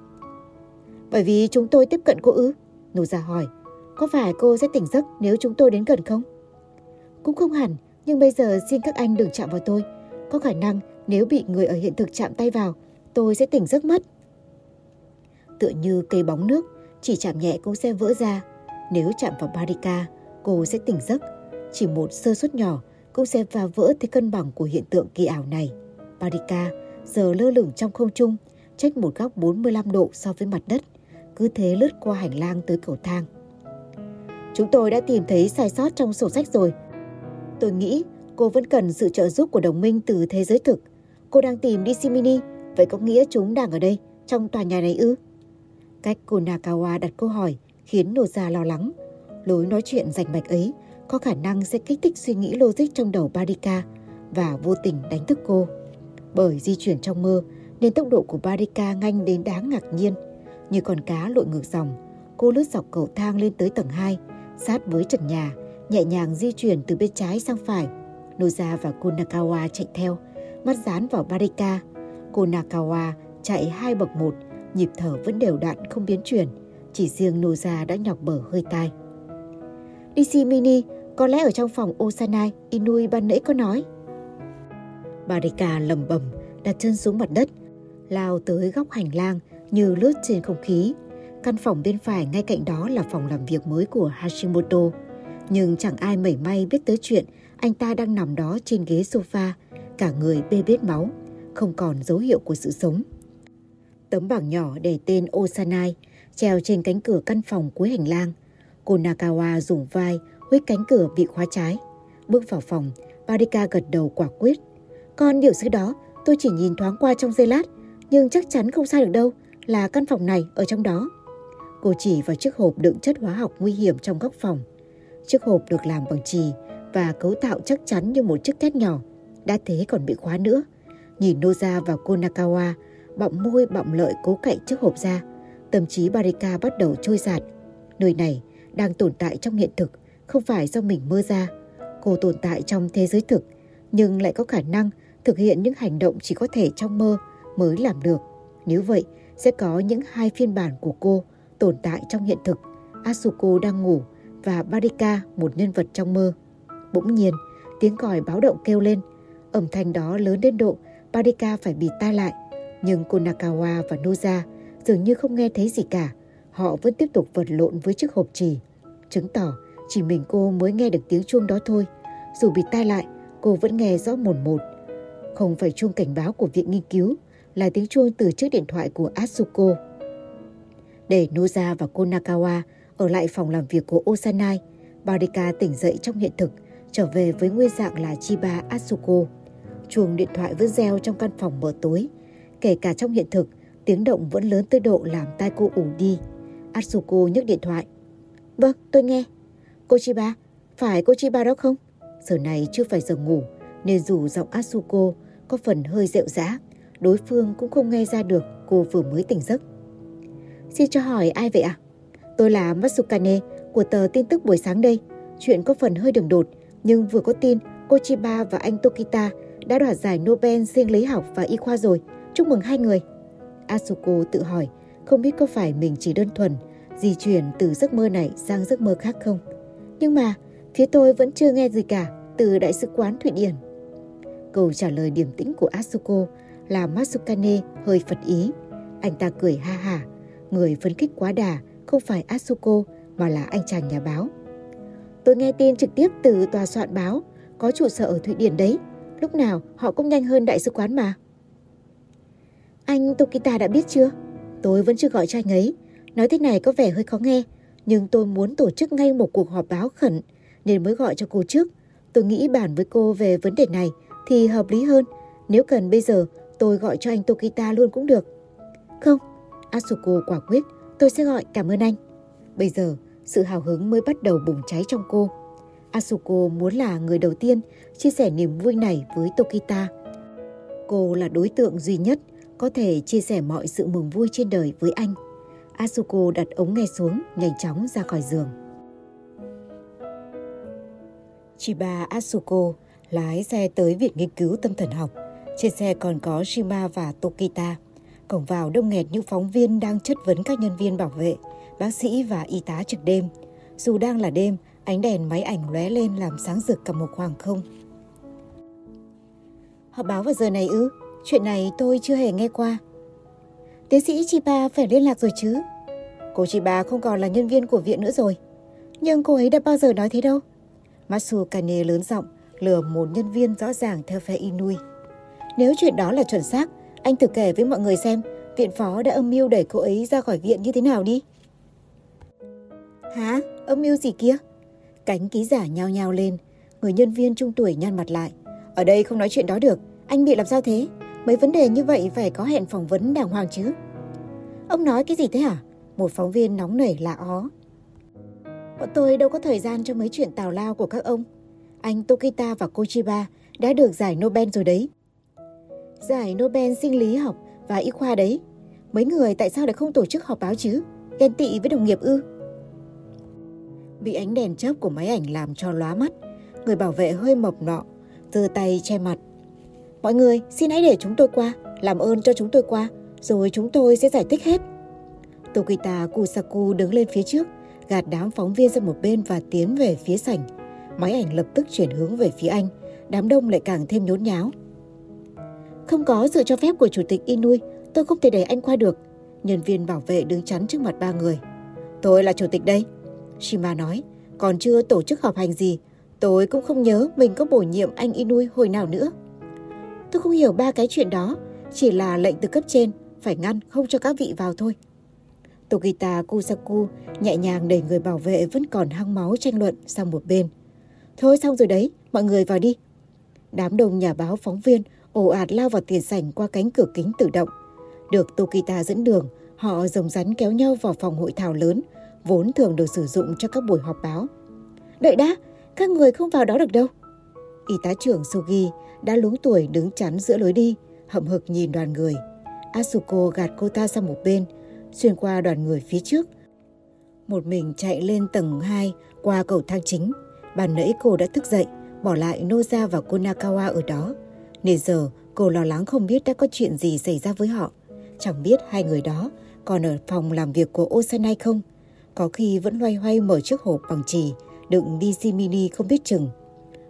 Bởi vì chúng tôi tiếp cận cô ư? Nô ra hỏi, có phải cô sẽ tỉnh giấc nếu chúng tôi đến gần không? Cũng không hẳn, nhưng bây giờ xin các anh đừng chạm vào tôi. Có khả năng nếu bị người ở hiện thực chạm tay vào, tôi sẽ tỉnh giấc mất. Tựa như cây bóng nước, chỉ chạm nhẹ cũng sẽ vỡ ra. Nếu chạm vào Barika, cô sẽ tỉnh giấc. Chỉ một sơ suất nhỏ cũng sẽ phá vỡ thế cân bằng của hiện tượng kỳ ảo này. Barika giờ lơ lửng trong không trung, trách một góc 45 độ so với mặt đất, cứ thế lướt qua hành lang tới cầu thang. Chúng tôi đã tìm thấy sai sót trong sổ sách rồi. Tôi nghĩ cô vẫn cần sự trợ giúp của đồng minh từ thế giới thực. Cô đang tìm DC Mini, vậy có nghĩa chúng đang ở đây, trong tòa nhà này ư? Cách cô Nakawa đặt câu hỏi khiến Noza lo lắng. Lối nói chuyện rành mạch ấy có khả năng sẽ kích thích suy nghĩ logic trong đầu Barika và vô tình đánh thức cô. Bởi di chuyển trong mơ nên tốc độ của Barika nhanh đến đáng ngạc nhiên. Như con cá lội ngược dòng, cô lướt dọc cầu thang lên tới tầng 2, sát với trần nhà, nhẹ nhàng di chuyển từ bên trái sang phải. Noza và Konakawa chạy theo, mắt dán vào Barika. Konakawa chạy hai bậc một, nhịp thở vẫn đều đặn không biến chuyển, chỉ riêng Noza đã nhọc bở hơi tai. DC Mini có lẽ ở trong phòng Osanai, Inui ban nãy có nói. Barika lầm bầm, đặt chân xuống mặt đất, lao tới góc hành lang như lướt trên không khí. Căn phòng bên phải ngay cạnh đó là phòng làm việc mới của Hashimoto. Nhưng chẳng ai mảy may biết tới chuyện anh ta đang nằm đó trên ghế sofa, cả người bê bết máu, không còn dấu hiệu của sự sống. Tấm bảng nhỏ để tên Osanai treo trên cánh cửa căn phòng cuối hành lang. Cô Nakawa dùng vai huyết cánh cửa bị khóa trái. Bước vào phòng, Barika gật đầu quả quyết. Con điều sứ đó, tôi chỉ nhìn thoáng qua trong giây lát, nhưng chắc chắn không sai được đâu, là căn phòng này ở trong đó. Cô chỉ vào chiếc hộp đựng chất hóa học nguy hiểm trong góc phòng. Chiếc hộp được làm bằng trì và cấu tạo chắc chắn như một chiếc két nhỏ. Đã thế còn bị khóa nữa. Nhìn Noza và Konakawa, bọng môi bọng lợi cố cậy chiếc hộp ra. Tâm trí Barika bắt đầu trôi giạt. Nơi này đang tồn tại trong hiện thực, không phải do mình mơ ra. Cô tồn tại trong thế giới thực, nhưng lại có khả năng thực hiện những hành động chỉ có thể trong mơ mới làm được. Nếu vậy, sẽ có những hai phiên bản của cô tồn tại trong hiện thực. Asuko đang ngủ và Barika một nhân vật trong mơ. Bỗng nhiên, tiếng còi báo động kêu lên. Âm thanh đó lớn đến độ Barika phải bịt tai lại. Nhưng Konakawa và Noza dường như không nghe thấy gì cả. Họ vẫn tiếp tục vật lộn với chiếc hộp trì. Chứng tỏ chỉ mình cô mới nghe được tiếng chuông đó thôi. Dù bịt tai lại, cô vẫn nghe rõ mồn một. Không phải chuông cảnh báo của viện nghiên cứu, là tiếng chuông từ chiếc điện thoại của Asuko. Để Noza và Konakawa ở lại phòng làm việc của Osanai, Barika tỉnh dậy trong hiện thực, trở về với nguyên dạng là Chiba Asuko. Chuông điện thoại vẫn reo trong căn phòng mở tối. Kể cả trong hiện thực, tiếng động vẫn lớn tới độ làm tai cô ủ đi. Asuko nhấc điện thoại. Vâng, tôi nghe. Cô Chiba, phải cô Chiba đó không? Giờ này chưa phải giờ ngủ, nên dù giọng Asuko có phần hơi rệu rã, đối phương cũng không nghe ra được cô vừa mới tỉnh giấc. Xin cho hỏi ai vậy ạ? À? Tôi là Matsukane của tờ tin tức buổi sáng đây. Chuyện có phần hơi đường đột, nhưng vừa có tin Kochiba và anh Tokita đã đoạt giải Nobel riêng lý học và y khoa rồi. Chúc mừng hai người. Asuko tự hỏi, không biết có phải mình chỉ đơn thuần di chuyển từ giấc mơ này sang giấc mơ khác không? Nhưng mà, phía tôi vẫn chưa nghe gì cả từ Đại sứ quán Thụy Điển. Câu trả lời điềm tĩnh của Asuko là Matsukane hơi phật ý. Anh ta cười ha hả, người phấn khích quá đà không phải Asuko mà là anh chàng nhà báo. Tôi nghe tin trực tiếp từ tòa soạn báo, có trụ sở ở Thụy Điển đấy. Lúc nào họ cũng nhanh hơn đại sứ quán mà. Anh Tokita đã biết chưa? Tôi vẫn chưa gọi cho anh ấy. Nói thế này có vẻ hơi khó nghe, nhưng tôi muốn tổ chức ngay một cuộc họp báo khẩn nên mới gọi cho cô trước. Tôi nghĩ bàn với cô về vấn đề này thì hợp lý hơn. Nếu cần bây giờ tôi gọi cho anh Tokita luôn cũng được. Không, Asuko quả quyết, tôi sẽ gọi cảm ơn anh. Bây giờ, sự hào hứng mới bắt đầu bùng cháy trong cô. Asuko muốn là người đầu tiên chia sẻ niềm vui này với Tokita. Cô là đối tượng duy nhất có thể chia sẻ mọi sự mừng vui trên đời với anh. Asuko đặt ống nghe xuống, nhanh chóng ra khỏi giường. Chiba Asuko lái xe tới Viện Nghiên cứu Tâm thần học. Trên xe còn có Shima và Tokita. Cổng vào đông nghẹt những phóng viên đang chất vấn các nhân viên bảo vệ, bác sĩ và y tá trực đêm. Dù đang là đêm, ánh đèn máy ảnh lóe lên làm sáng rực cả một khoảng không. Họ báo vào giờ này ư? Chuyện này tôi chưa hề nghe qua. Tiến sĩ Chiba phải liên lạc rồi chứ? Cô Chiba không còn là nhân viên của viện nữa rồi. Nhưng cô ấy đã bao giờ nói thế đâu. Matsu Kane lớn giọng, lừa một nhân viên rõ ràng theo phe Inui. Nếu chuyện đó là chuẩn xác, anh thử kể với mọi người xem viện phó đã âm mưu đẩy cô ấy ra khỏi viện như thế nào đi. Hả? Âm mưu gì kia? Cánh ký giả nhao nhao lên, người nhân viên trung tuổi nhăn mặt lại. Ở đây không nói chuyện đó được, anh bị làm sao thế? Mấy vấn đề như vậy phải có hẹn phỏng vấn đàng hoàng chứ. Ông nói cái gì thế hả? Một phóng viên nóng nảy lạ ó. Bọn tôi đâu có thời gian cho mấy chuyện tào lao của các ông. Anh Tokita và Kochiba đã được giải Nobel rồi đấy. Giải Nobel sinh lý học và y khoa đấy. Mấy người tại sao lại không tổ chức họp báo chứ? Ghen tị với đồng nghiệp ư? Bị ánh đèn chớp của máy ảnh làm cho lóa mắt. Người bảo vệ hơi mộc nọ, giơ tay che mặt. Mọi người xin hãy để chúng tôi qua, làm ơn cho chúng tôi qua, rồi chúng tôi sẽ giải thích hết. Tokita Kusaku đứng lên phía trước, gạt đám phóng viên ra một bên và tiến về phía sảnh. Máy ảnh lập tức chuyển hướng về phía anh, đám đông lại càng thêm nhốn nháo. Không có sự cho phép của Chủ tịch Inui, tôi không thể để anh qua được. Nhân viên bảo vệ đứng chắn trước mặt ba người. Tôi là Chủ tịch đây. Shima nói, còn chưa tổ chức họp hành gì. Tôi cũng không nhớ mình có bổ nhiệm anh Inui hồi nào nữa. Tôi không hiểu ba cái chuyện đó, chỉ là lệnh từ cấp trên, phải ngăn không cho các vị vào thôi. Tokita Kusaku nhẹ nhàng đẩy người bảo vệ vẫn còn hăng máu tranh luận sang một bên. Thôi xong rồi đấy, mọi người vào đi. Đám đông nhà báo phóng viên ồ ạt lao vào tiền sảnh qua cánh cửa kính tự động. Được Tokita dẫn đường, họ rồng rắn kéo nhau vào phòng hội thảo lớn, vốn thường được sử dụng cho các buổi họp báo. Đợi đã, các người không vào đó được đâu. Y tá trưởng Sugi đã lúng tuổi đứng chắn giữa lối đi, hậm hực nhìn đoàn người. Asuko gạt cô ta sang một bên, xuyên qua đoàn người phía trước. Một mình chạy lên tầng 2 qua cầu thang chính. Bàn nãy cô đã thức dậy, bỏ lại Noza và Konakawa ở đó. Nên giờ cô lo lắng không biết đã có chuyện gì xảy ra với họ. Chẳng biết hai người đó còn ở phòng làm việc của Osanai không. Có khi vẫn loay hoay mở chiếc hộp bằng trì, đựng DC mini không biết chừng.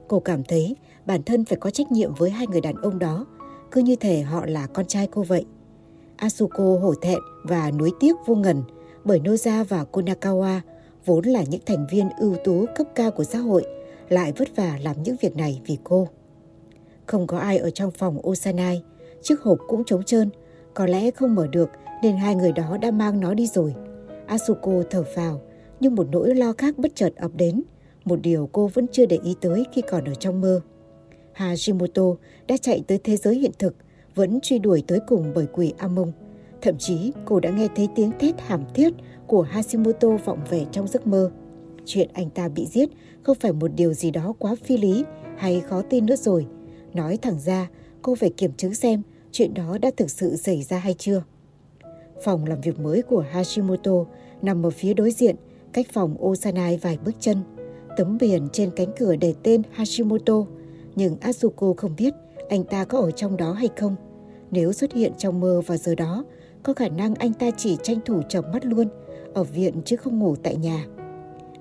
Cô cảm thấy bản thân phải có trách nhiệm với hai người đàn ông đó, cứ như thể họ là con trai cô vậy. Asuko hổ thẹn và nuối tiếc vô ngần bởi Noza và Konakawa vốn là những thành viên ưu tú cấp cao của xã hội lại vất vả làm những việc này vì cô. Không có ai ở trong phòng Osanai, chiếc hộp cũng trống trơn, có lẽ không mở được nên hai người đó đã mang nó đi rồi. Asuko thở phào, nhưng một nỗi lo khác bất chợt ập đến, một điều cô vẫn chưa để ý tới khi còn ở trong mơ. Hashimoto đã chạy tới thế giới hiện thực, vẫn truy đuổi tới cùng bởi quỷ Amon. Thậm chí cô đã nghe thấy tiếng thét hàm thiết của Hashimoto vọng về trong giấc mơ. Chuyện anh ta bị giết không phải một điều gì đó quá phi lý hay khó tin nữa rồi. Nói thẳng ra, cô phải kiểm chứng xem chuyện đó đã thực sự xảy ra hay chưa. Phòng làm việc mới của Hashimoto nằm ở phía đối diện, cách phòng Osanai vài bước chân. Tấm biển trên cánh cửa để tên Hashimoto, nhưng Asuko không biết anh ta có ở trong đó hay không. Nếu xuất hiện trong mơ vào giờ đó, có khả năng anh ta chỉ tranh thủ chợp mắt luôn, ở viện chứ không ngủ tại nhà.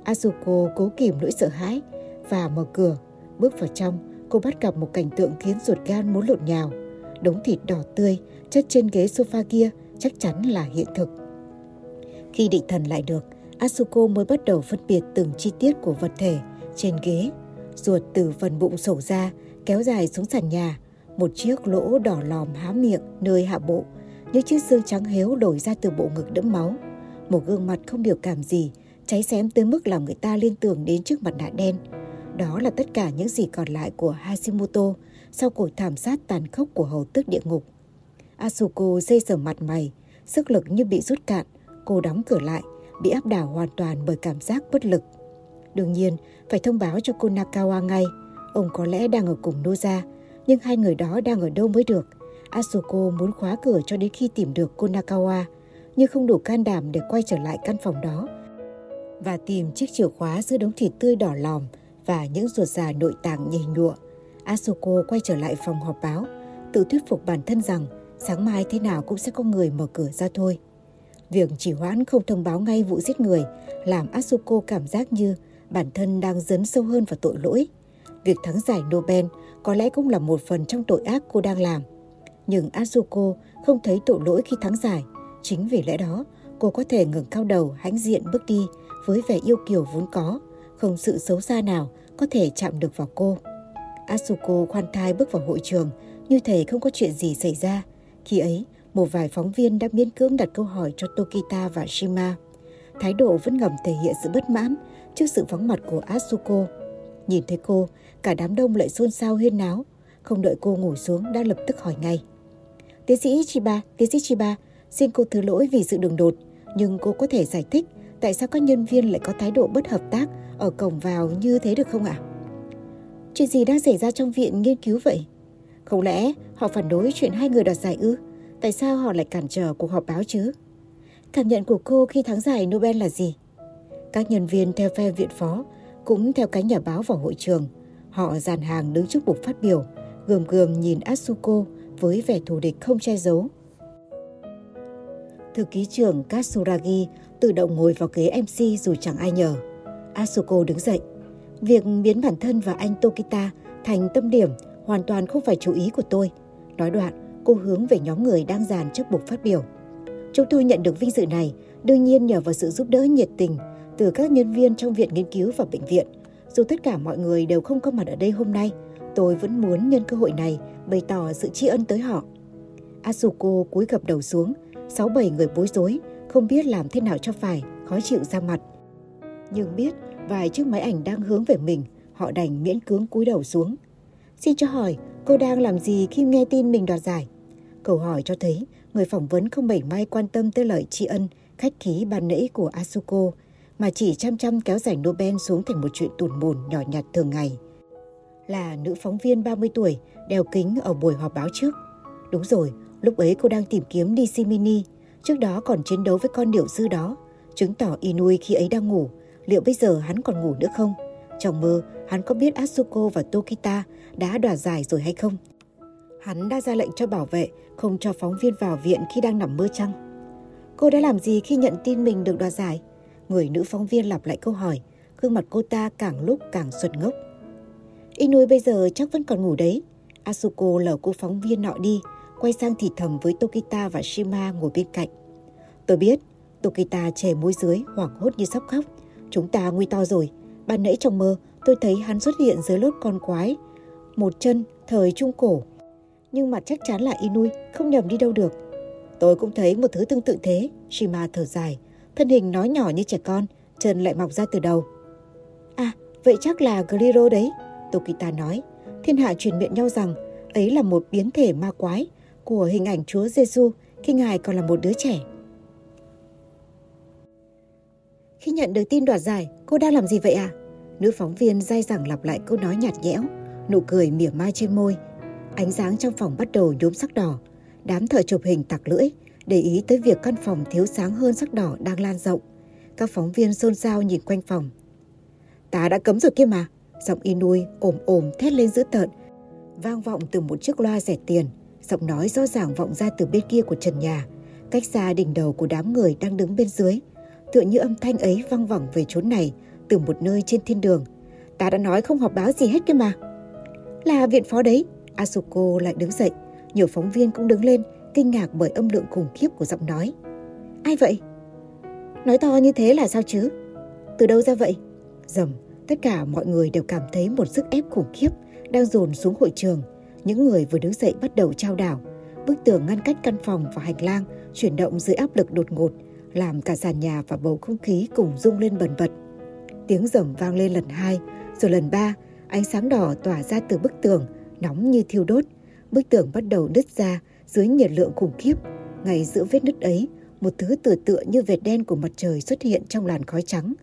Asuko cố kìm nỗi sợ hãi và mở cửa. Bước vào trong, cô bắt gặp một cảnh tượng khiến ruột gan muốn lộn nhào. Đống thịt đỏ tươi chất trên ghế sofa kia chắc chắn là hiện thực. Khi định thần lại được, Asuko mới bắt đầu phân biệt từng chi tiết của vật thể trên ghế. Ruột từ phần bụng sổ ra, kéo dài xuống sàn nhà. Một chiếc lỗ đỏ lòm há miệng nơi hạ bộ, những chiếc xương trắng héo đổi ra từ bộ ngực đẫm máu. Một gương mặt không biểu cảm gì, cháy xém tới mức làm người ta liên tưởng đến chiếc mặt nạ đen. Đó là tất cả những gì còn lại của Hashimoto sau cuộc thảm sát tàn khốc của hầu tước địa ngục. Asuko dây sờ mặt mày, sức lực như bị rút cạn, cô đóng cửa lại, bị áp đảo hoàn toàn bởi cảm giác bất lực. Đương nhiên, phải thông báo cho cô Nakawa ngay, ông có lẽ đang ở cùng Noza, nhưng hai người đó đang ở đâu mới được. Asuko muốn khóa cửa cho đến khi tìm được cô Nakawa, nhưng không đủ can đảm để quay trở lại căn phòng đó và tìm chiếc chìa khóa giữa đống thịt tươi đỏ lòm và những ruột già nội tạng nhầy nhụa. Asuko quay trở lại phòng họp báo, tự thuyết phục bản thân rằng sáng mai thế nào cũng sẽ có người mở cửa ra thôi. Việc chỉ hoãn không thông báo ngay vụ giết người làm Asuko cảm giác như bản thân đang dấn sâu hơn vào tội lỗi. Việc thắng giải Nobel có lẽ cũng là một phần trong tội ác cô đang làm. Nhưng Asuko không thấy tội lỗi khi thắng giải. Chính vì lẽ đó, cô có thể ngẩng cao đầu hãnh diện bước đi với vẻ yêu kiều vốn có, không sự xấu xa nào có thể chạm được vào cô. Asuko khoan thai bước vào hội trường như thể không có chuyện gì xảy ra. Khi ấy, một vài phóng viên đã miễn cưỡng đặt câu hỏi cho Tokita và Shima. Thái độ vẫn ngầm thể hiện sự bất mãn trước sự vắng mặt của Asuko. Nhìn thấy cô, cả đám đông lại xôn xao huyên náo. Không đợi cô ngủ xuống đã lập tức hỏi ngay. Tiến sĩ Chiba, tiến sĩ Chiba, xin cô thứ lỗi vì sự đường đột, nhưng cô có thể giải thích tại sao các nhân viên lại có thái độ bất hợp tác ở cổng vào như thế được không ạ? Chuyện gì đang xảy ra trong viện nghiên cứu vậy? Không lẽ họ phản đối chuyện hai người đoạt giải ư? Tại sao họ lại cản trở cuộc họp báo chứ? Cảm nhận của cô khi thắng giải Nobel là gì? Các nhân viên theo phe viện phó cũng theo cánh nhà báo vào hội trường. Họ dàn hàng đứng trước bục phát biểu, gườm gườm nhìn Asuko với vẻ thù địch không che giấu. Thư ký trưởng Katsuragi tự động ngồi vào ghế MC dù chẳng ai nhờ. Asuko đứng dậy. Việc biến bản thân và anh Tokita thành tâm điểm hoàn toàn không phải chú ý của tôi. Nói đoạn, cô hướng về nhóm người đang dàn trước bục phát biểu. Chúng tôi nhận được vinh dự này đương nhiên nhờ vào sự giúp đỡ nhiệt tình từ các nhân viên trong viện nghiên cứu và bệnh viện. Dù tất cả mọi người đều không có mặt ở đây hôm nay, tôi vẫn muốn nhân cơ hội này bày tỏ sự tri ân tới họ. Asuko cúi gập đầu xuống, sáu bảy người bối rối, không biết làm thế nào cho phải, khó chịu ra mặt. Nhưng biết vài chiếc máy ảnh đang hướng về mình, họ đành miễn cưỡng cúi đầu xuống. Xin cho hỏi, cô đang làm gì khi nghe tin mình đoạt giải? Câu hỏi cho thấy người phỏng vấn không mảy may quan tâm tới lời tri ân, khách khí ban nãy của Asuko, mà chỉ chăm chăm kéo giải Nobel xuống thành một chuyện tủn mồn nhỏ nhặt thường ngày. Là nữ phóng viên 30 tuổi, đeo kính ở buổi họp báo trước. Đúng rồi, lúc ấy cô đang tìm kiếm DC Mini, trước đó còn chiến đấu với con điểu dư đó, chứng tỏ Inui khi ấy đang ngủ, liệu bây giờ hắn còn ngủ nữa không? Trong mơ, hắn có biết Asuko và Tokita đã đoạt giải rồi hay không? Hắn đã ra lệnh cho bảo vệ không cho phóng viên vào viện khi đang nằm mơ chăng? Cô đã làm gì khi nhận tin mình được đoạt giải? Người nữ phóng viên lặp lại câu hỏi, gương mặt cô ta càng lúc càng xuẩn ngốc. Inui bây giờ chắc vẫn còn ngủ đấy. Asuko lờ cô phóng viên nọ đi, quay sang thì thầm với Tokita và Shima ngồi bên cạnh. Tôi biết, Tokita chè môi dưới, hoảng hốt như sắp khóc. Chúng ta nguy to rồi. Ban nãy trong mơ, tôi thấy hắn xuất hiện dưới lốt con quái. Một chân, thời trung cổ. Nhưng mặt chắc chắn là Inui, không nhầm đi đâu được. Tôi cũng thấy một thứ tương tự thế, Shima thở dài. Thân hình nói nhỏ như trẻ con, chân lại mọc ra từ đầu. À, vậy chắc là Gliro đấy, Tokita nói. Thiên hạ truyền miệng nhau rằng ấy là một biến thể ma quái của hình ảnh Chúa Giêsu khi Ngài còn là một đứa trẻ. Khi nhận được tin đoạt giải, cô đang làm gì vậy à? Nữ phóng viên dai dẳng lặp lại câu nói nhạt nhẽo, nụ cười mỉa mai trên môi. Ánh sáng trong phòng bắt đầu nhuốm sắc đỏ. Đám thợ chụp hình tặc lưỡi, để ý tới việc căn phòng thiếu sáng hơn sắc đỏ đang lan rộng. Các phóng viên xôn xao nhìn quanh phòng. Ta đã cấm rồi kia mà. Giọng Inui ồm ồm thét lên dữ tợn. Vang vọng từ một chiếc loa rẻ tiền. Giọng nói rõ ràng vọng ra từ bên kia của trần nhà. Cách xa đỉnh đầu của đám người đang đứng bên dưới. Tựa như âm thanh ấy vang vẳng về chốn này từ một nơi trên thiên đường. Ta đã nói không họp báo gì hết kia mà. Là viện phó đấy. Asuko lại đứng dậy. Nhiều phóng viên cũng đứng lên kinh ngạc bởi âm lượng khủng khiếp của giọng nói. Ai vậy? Nói to như thế là sao chứ? Từ đâu ra vậy? Dầm, tất cả mọi người đều cảm thấy một sức ép khủng khiếp đang dồn xuống hội trường. Những người vừa đứng dậy bắt đầu trao đảo. Bức tường ngăn cách căn phòng và hành lang chuyển động dưới áp lực đột ngột, làm cả sàn nhà và bầu không khí cùng rung lên bần bật. Tiếng rầm vang lên lần hai, rồi lần ba, ánh sáng đỏ tỏa ra từ bức tường, nóng như thiêu đốt. Bức tường bắt đầu nứt ra, dưới nhiệt lượng khủng khiếp, ngay giữa vết nứt ấy, một thứ tựa tựa như vệt đen của mặt trời xuất hiện trong làn khói trắng.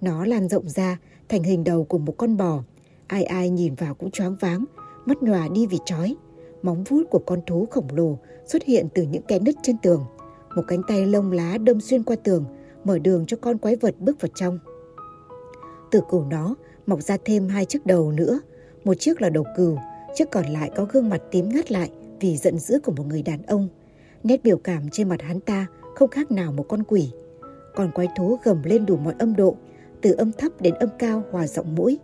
Nó lan rộng ra thành hình đầu của một con bò. Ai ai nhìn vào cũng choáng váng, mắt nhòa đi vì chói. Móng vuốt của con thú khổng lồ xuất hiện từ những kẽ nứt trên tường. Một cánh tay lông lá đâm xuyên qua tường, mở đường cho con quái vật bước vào trong. Từ cổ nó mọc ra thêm hai chiếc đầu nữa. Một chiếc là đầu cừu, chiếc còn lại có gương mặt tím ngắt lại vì giận dữ của một người đàn ông. Nét biểu cảm trên mặt hắn ta không khác nào một con quỷ. Còn quái thú gầm lên đủ mọi âm độ, từ âm thấp đến âm cao hòa giọng mũi.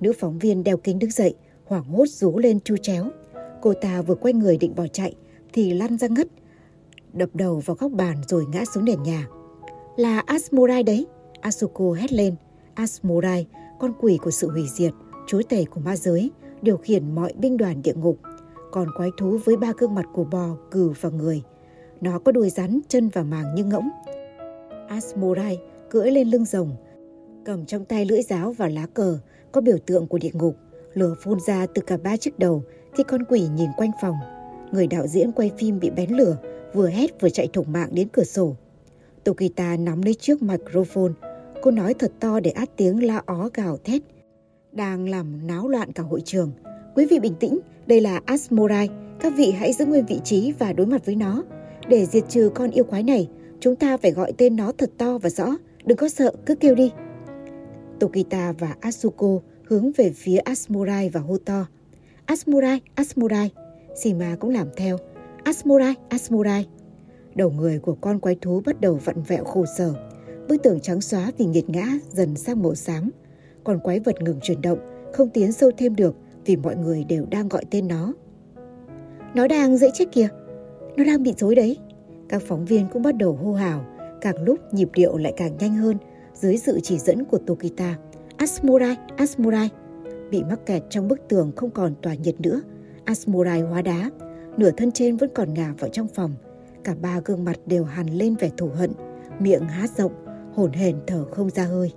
Nữ phóng viên đeo kính đứng dậy, hoảng hốt rú lên chu chéo. Cô ta vừa quay người định bỏ chạy thì lăn ra ngất, đập đầu vào góc bàn rồi ngã xuống nền nhà. Là Asmurai đấy, Asuko hét lên. Asmurai, con quỷ của sự hủy diệt, chúa tể của ma giới, điều khiển mọi binh đoàn địa ngục còn quái thú với ba gương mặt của bò, cừu và người. Nó có đuôi rắn, chân và màng như ngỗng. Asmorai cưỡi lên lưng rồng, cầm trong tay lưỡi giáo và lá cờ có biểu tượng của địa ngục. Lửa phun ra từ cả ba chiếc đầu khi con quỷ nhìn quanh phòng. Người đạo diễn quay phim bị bén lửa, vừa hét vừa chạy thủng mạng đến cửa sổ. Tokita nắm lấy trước microphone. Cô nói thật to để át tiếng la ó gào thét. Đang làm náo loạn cả hội trường. Quý vị bình tĩnh, đây là Asmorai, các vị hãy giữ nguyên vị trí và đối mặt với nó. Để diệt trừ con yêu quái này, chúng ta phải gọi tên nó thật to và rõ, đừng có sợ, cứ kêu đi. Tokita và Asuko hướng về phía Asmorai và hô to. Asmorai, Asmorai. Shima cũng làm theo. Asmurai, Asmurai. Đầu người của con quái thú bắt đầu vặn vẹo khổ sở. Bức tường trắng xóa vì nghiệt ngã dần sang màu xám. Còn quái vật ngừng chuyển động, không tiến sâu thêm được vì mọi người đều đang gọi tên nó. Nó đang dễ chết kìa, nó đang bị dối đấy. Các phóng viên cũng bắt đầu hô hào, càng lúc nhịp điệu lại càng nhanh hơn dưới sự chỉ dẫn của Tokita. Asmurai, Asmurai. Bị mắc kẹt trong bức tường không còn tỏa nhiệt nữa. Asmurai hóa đá. Nửa thân trên vẫn còn ngả vào trong phòng. Cả ba gương mặt đều hằn lên vẻ thù hận, miệng há rộng, hổn hển thở không ra hơi.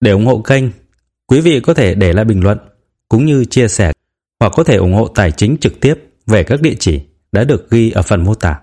Để ủng hộ kênh, quý vị có thể để lại bình luận cũng như chia sẻ hoặc có thể ủng hộ tài chính trực tiếp về các địa chỉ đã được ghi ở phần mô tả.